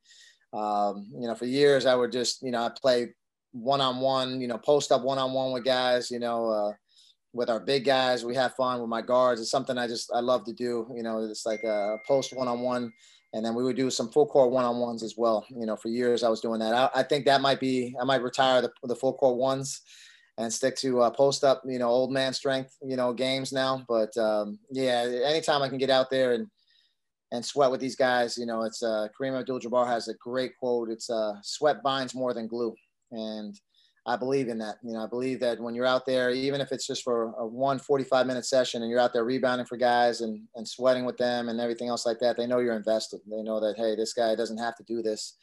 Um, you know, for years I would just, you know, I play one on one, you know, post up one on one with guys, you know, uh, with our big guys. We have fun with my guards. It's something I just I love to do. You know, it's like a post one on one and then we would do some full court one-on-ones as well. You know, for years I was doing that. I, I think that might be I might retire the, the full court ones and stick to uh, post up, you know, old man strength, you know, games now. But um, yeah, anytime I can get out there and and sweat with these guys, you know, it's uh, Kareem Abdul-Jabbar has a great quote. It's uh, sweat binds more than glue, and I believe in that. You know, I believe that when you're out there, even if it's just for a one 45 minute session and you're out there rebounding for guys and, and sweating with them and everything else like that, they know you're invested. They know that, hey, this guy doesn't have to do this.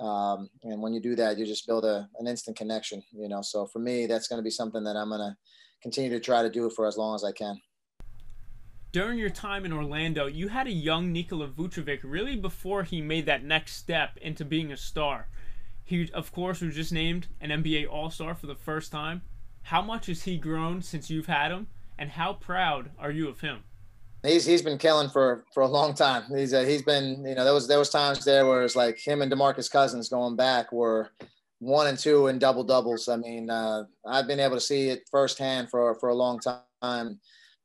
Um, and when you do that, you just build a, an instant connection, you know. So for me, that's going to be something that I'm going to continue to try to do for as long as I can. During your time in Orlando, you had a young Nikola Vucevic really before he made that next step into being a star. He, of course, was just named an NBA All Star for the first time. How much has he grown since you've had him, and how proud are you of him? He's he's been killing for for a long time. He's uh, he's been you know there was there was times there where it's like him and Demarcus Cousins going back were one and two in double doubles. I mean, uh, I've been able to see it firsthand for for a long time.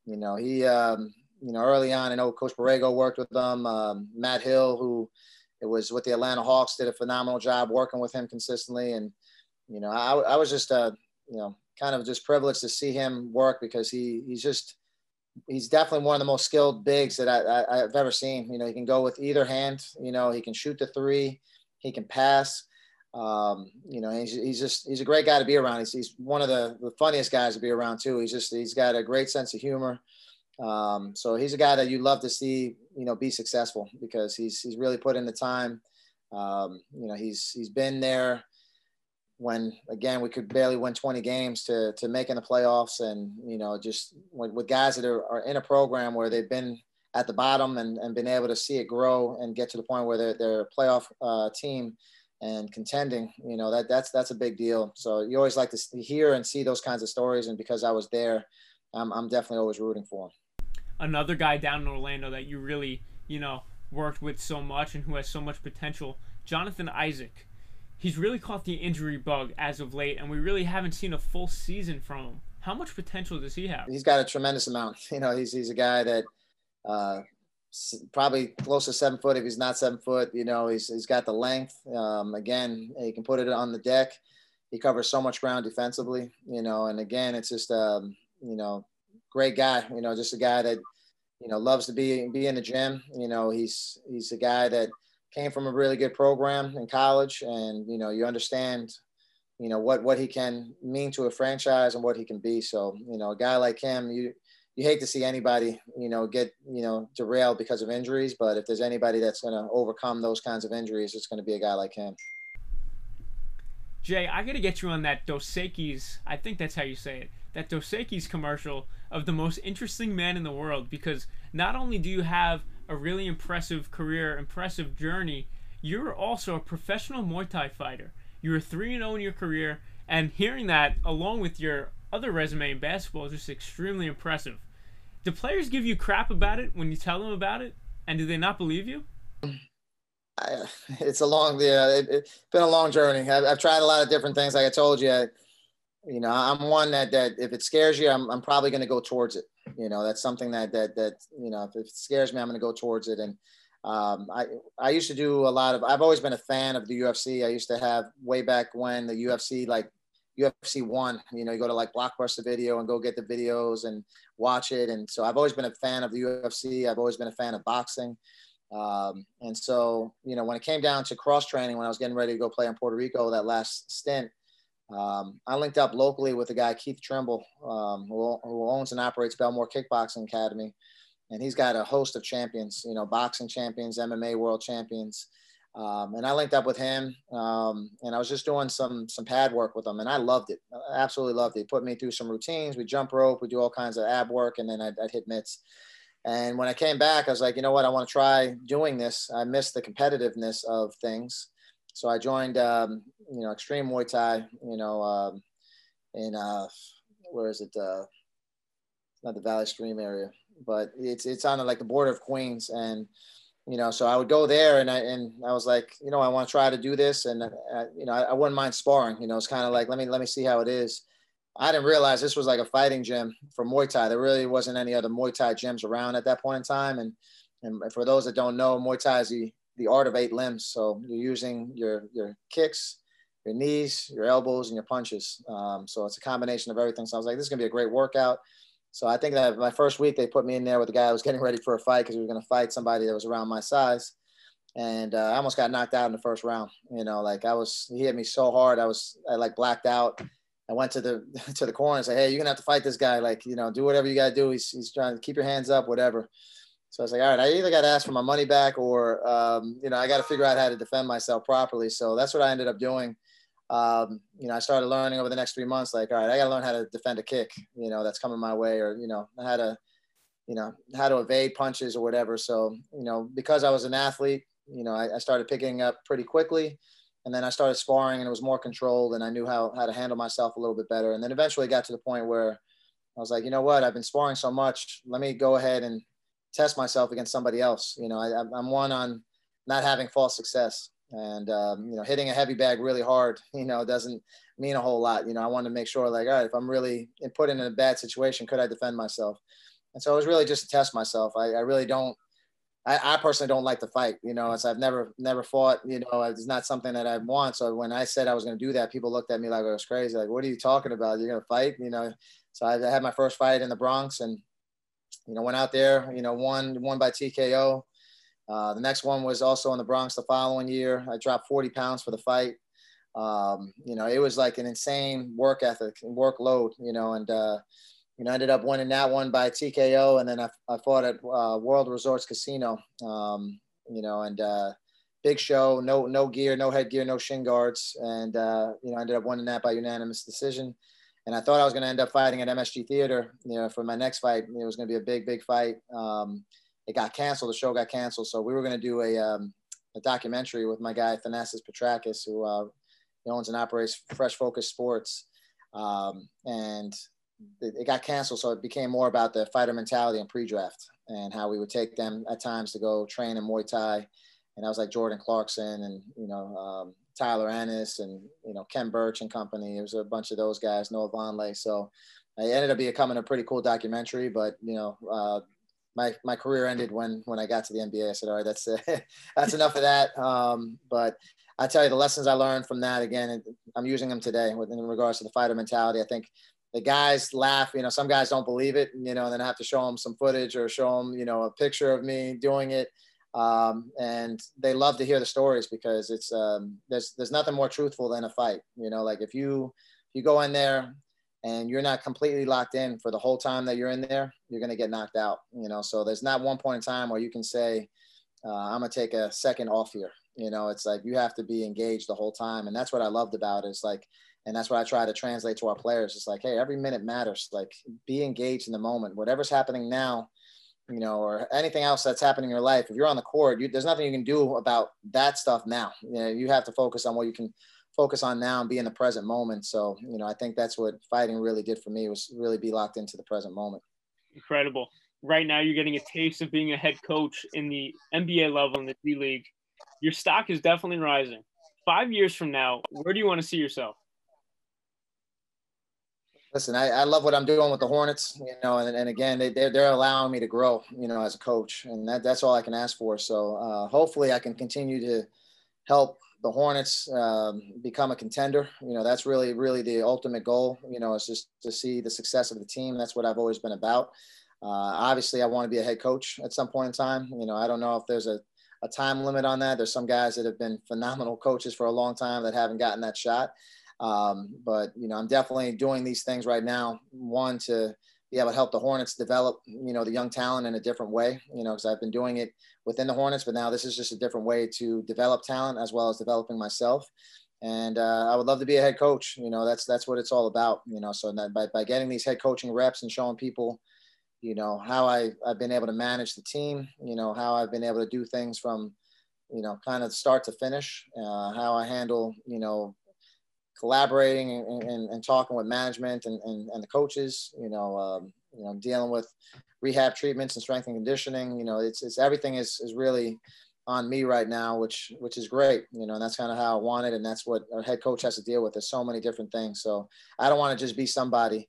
You know, he um, you know early on, I know Coach Borrego worked with them. Um, Matt Hill, who it was with the Atlanta Hawks, did a phenomenal job working with him consistently. And, you know, I, I was just, uh, you know, kind of just privileged to see him work because he, he's just, he's definitely one of the most skilled bigs that I, have ever seen. You know, he can go with either hand, you know, he can shoot the three, he can pass. Um, you know, he's, he's just, he's a great guy to be around. He's, he's one of the, the funniest guys to be around too. He's just, he's got a great sense of humor. Um, so he's a guy that you love to see, you know, be successful because he's he's really put in the time. Um, you know, he's he's been there when again we could barely win 20 games to to making the playoffs, and you know, just with, with guys that are, are in a program where they've been at the bottom and, and been able to see it grow and get to the point where they're, they're a playoff uh, team and contending, you know, that that's that's a big deal. So you always like to hear and see those kinds of stories, and because I was there, I'm, I'm definitely always rooting for him another guy down in Orlando that you really, you know, worked with so much and who has so much potential, Jonathan Isaac. He's really caught the injury bug as of late, and we really haven't seen a full season from him. How much potential does he have? He's got a tremendous amount. You know, he's he's a guy that uh, probably close to seven foot if he's not seven foot. You know, he's he's got the length. Um, again, he can put it on the deck. He covers so much ground defensively. You know, and again, it's just um, you know great guy. You know, just a guy that you know loves to be be in the gym. You know, he's he's a guy that came from a really good program in college, and you know, you understand, you know, what what he can mean to a franchise and what he can be. So, you know, a guy like him, you you hate to see anybody, you know, get you know derailed because of injuries. But if there's anybody that's going to overcome those kinds of injuries, it's going to be a guy like him. Jay, I got to get you on that Dos Equis. I think that's how you say it that Dos Equis commercial of the most interesting man in the world because not only do you have a really impressive career, impressive journey, you're also a professional Muay Thai fighter. You're 3 0 in your career, and hearing that along with your other resume in basketball is just extremely impressive. Do players give you crap about it when you tell them about it, and do they not believe you? I, it's a long, yeah, it, has been a long journey. I've, I've, tried a lot of different things. Like I told you, I, you know i'm one that that if it scares you i'm, I'm probably going to go towards it. You know that's something that that that you know if it scares me i'm going to go towards it. And um, I, I used to do a lot of i've always been a fan of the ufc i used to have way back when the ufc like ufc one you know you go to like blockbuster video and go get the videos and watch it. And so i've always been a fan of the ufc i've always been a fan of boxing. Um, and so you know when it came down to cross training when i was getting ready to go play in puerto rico that last stint um, I linked up locally with a guy, Keith Trimble, um, who, who, owns and operates Bellmore Kickboxing Academy. And he's got a host of champions, you know, boxing champions, MMA world champions. Um, and I linked up with him, um, and I was just doing some some pad work with him, and I loved it. I absolutely loved it. He put me through some routines. We jump rope, we do all kinds of ab work, and then I'd, I'd hit mitts. And when I came back, I was like, you know what? I want to try doing this. I missed the competitiveness of things. So I joined, um, you know, Extreme Muay Thai, you know, um, in uh, where is it? Uh, not the Valley Stream area, but it's it's on like the border of Queens, and you know, so I would go there, and I and I was like, you know, I want to try to do this, and uh, you know, I, I, wouldn't mind sparring. You know, it's kind of like let me let me see how it is. I didn't realize this was like a fighting gym for Muay Thai. There really wasn't any other Muay Thai gyms around at that point in time, and and for those that don't know, Muay Thai is the the art of eight limbs. So you're using your your kicks, your knees, your elbows, and your punches. Um, so it's a combination of everything. So I was like, this is gonna be a great workout. So I think that my first week they put me in there with the guy who was getting ready for a fight because we were gonna fight somebody that was around my size, and uh, I almost got knocked out in the first round. You know, like I was he hit me so hard I was I like blacked out. I went to the to the corner and said, hey, you're gonna have to fight this guy. Like you know, do whatever you gotta do. He's he's trying to keep your hands up, whatever. So I was like, all right, I either got to ask for my money back or, um, you know, I got to figure out how to defend myself properly. So that's what I ended up doing. Um, you know, I started learning over the next three months, like, all right, I got to learn how to defend a kick, you know, that's coming my way or, you know, how to, you know, how to evade punches or whatever. So, you know, because I was an athlete, you know, I, I started picking up pretty quickly and then I started sparring and it was more controlled and I knew how, how to handle myself a little bit better. And then eventually got to the point where I was like, you know what, I've been sparring so much. Let me go ahead and test myself against somebody else. You know, I, I'm one on not having false success and, um, you know, hitting a heavy bag really hard, you know, doesn't mean a whole lot. You know, I want to make sure like, all right, if I'm really put in a bad situation, could I defend myself? And so it was really just to test myself. I, I really don't, I, I, personally don't like to fight, you know, as I've never, never fought, you know, it's not something that I want. So when I said I was going to do that, people looked at me like I was crazy. Like, what are you talking about? You're going to fight, you know? So I, I had my first fight in the Bronx and, you know, went out there, you know, won, won by TKO. Uh, the next one was also in the Bronx the following year. I dropped 40 pounds for the fight. Um, you know, it was like an insane work ethic and workload, you know, and, uh, you know, ended up winning that one by TKO. And then I, I fought at uh, World Resorts Casino, um, you know, and uh, big show, no, no gear, no headgear, no shin guards. And, uh, you know, I ended up winning that by unanimous decision and I thought I was going to end up fighting at MSG Theater, you know, for my next fight. It was going to be a big, big fight. Um, it got canceled. The show got canceled, so we were going to do a, um, a documentary with my guy Thanasis Petrakis, who uh, owns and operates Fresh Focus Sports, um, and it, it, got canceled. So it became more about the fighter mentality and pre-draft and how we would take them at times to go train in Muay Thai. And I was like Jordan Clarkson and you know um, Tyler Ennis and you know Ken Burch and company. It was a bunch of those guys, Noah Vonleh. So it ended up becoming a pretty cool documentary. But you know, uh, my my career ended when when I got to the NBA. I said, all right, that's that's enough of that. Um, but I tell you, the lessons I learned from that again, I'm using them today in regards to the fighter mentality. I think the guys laugh. You know, some guys don't believe it. You know, and then I have to show them some footage or show them, you know, a picture of me doing it um, and they love to hear the stories because it's um, there's there's nothing more truthful than a fight. You know, like if you you go in there and you're not completely locked in for the whole time that you're in there, you're gonna get knocked out. You know, so there's not one point in time where you can say uh, I'm gonna take a second off here. You know, it's like you have to be engaged the whole time, and that's what I loved about it. It's like and that's what I try to translate to our players. It's like, hey, every minute matters. Like, be engaged in the moment. Whatever's happening now, you know, or anything else that's happening in your life, if you're on the court, you, there's nothing you can do about that stuff now. You know, you have to focus on what you can focus on now and be in the present moment. So, you know, I think that's what fighting really did for me was really be locked into the present moment. Incredible. Right now, you're getting a taste of being a head coach in the NBA level in the D League. Your stock is definitely rising. Five years from now, where do you want to see yourself? Listen, I, I love what I'm doing with the Hornets, you know, and, and again, they, they're, they're allowing me to grow, you know, as a coach, and that, that's all I can ask for. So uh, hopefully I can continue to help the Hornets um, become a contender. You know, that's really, really the ultimate goal, you know, is just to see the success of the team. That's what I've always been about. Uh, obviously, I want to be a head coach at some point in time. You know, I don't know if there's a, a time limit on that. There's some guys that have been phenomenal coaches for a long time that haven't gotten that shot. Um, but you know, I'm definitely doing these things right now. One to be able to help the Hornets develop, you know, the young talent in a different way. You know, because I've been doing it within the Hornets, but now this is just a different way to develop talent as well as developing myself. And uh, I would love to be a head coach. You know, that's that's what it's all about. You know, so by by getting these head coaching reps and showing people, you know, how I I've been able to manage the team. You know, how I've been able to do things from you know, kind of start to finish, uh, how I handle, you know, collaborating and, and, and talking with management and, and, and, the coaches, you know, um, you know, dealing with rehab treatments and strength and conditioning, you know, it's, it's everything is, is really on me right now, which, which is great, you know, and that's kind of how I want it. And that's what our head coach has to deal with. There's so many different things. So I don't want to just be somebody,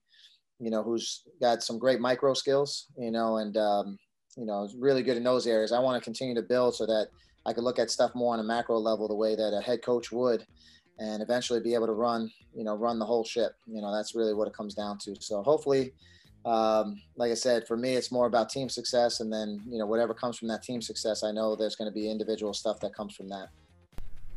you know, who's got some great micro skills, you know, and, um, you know, really good in those areas. I want to continue to build so that I could look at stuff more on a macro level, the way that a head coach would, and eventually be able to run, you know, run the whole ship. You know, that's really what it comes down to. So hopefully, um, like I said, for me, it's more about team success, and then you know, whatever comes from that team success, I know there's going to be individual stuff that comes from that.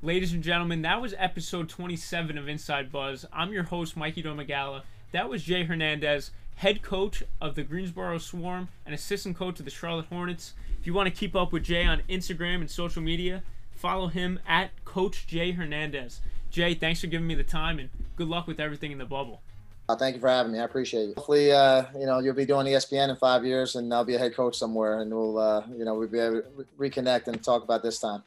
Ladies and gentlemen, that was episode 27 of Inside Buzz. I'm your host, Mikey Domagala. That was Jay Hernandez head coach of the Greensboro Swarm and assistant coach of the Charlotte Hornets. If you want to keep up with Jay on Instagram and social media, follow him at Coach Jay Hernandez. Jay, thanks for giving me the time and good luck with everything in the bubble. Uh, thank you for having me. I appreciate it. Hopefully, uh, you know, you'll be doing ESPN in five years, and I'll be a head coach somewhere, and we'll, uh, you know, we'll be able to reconnect and talk about this time.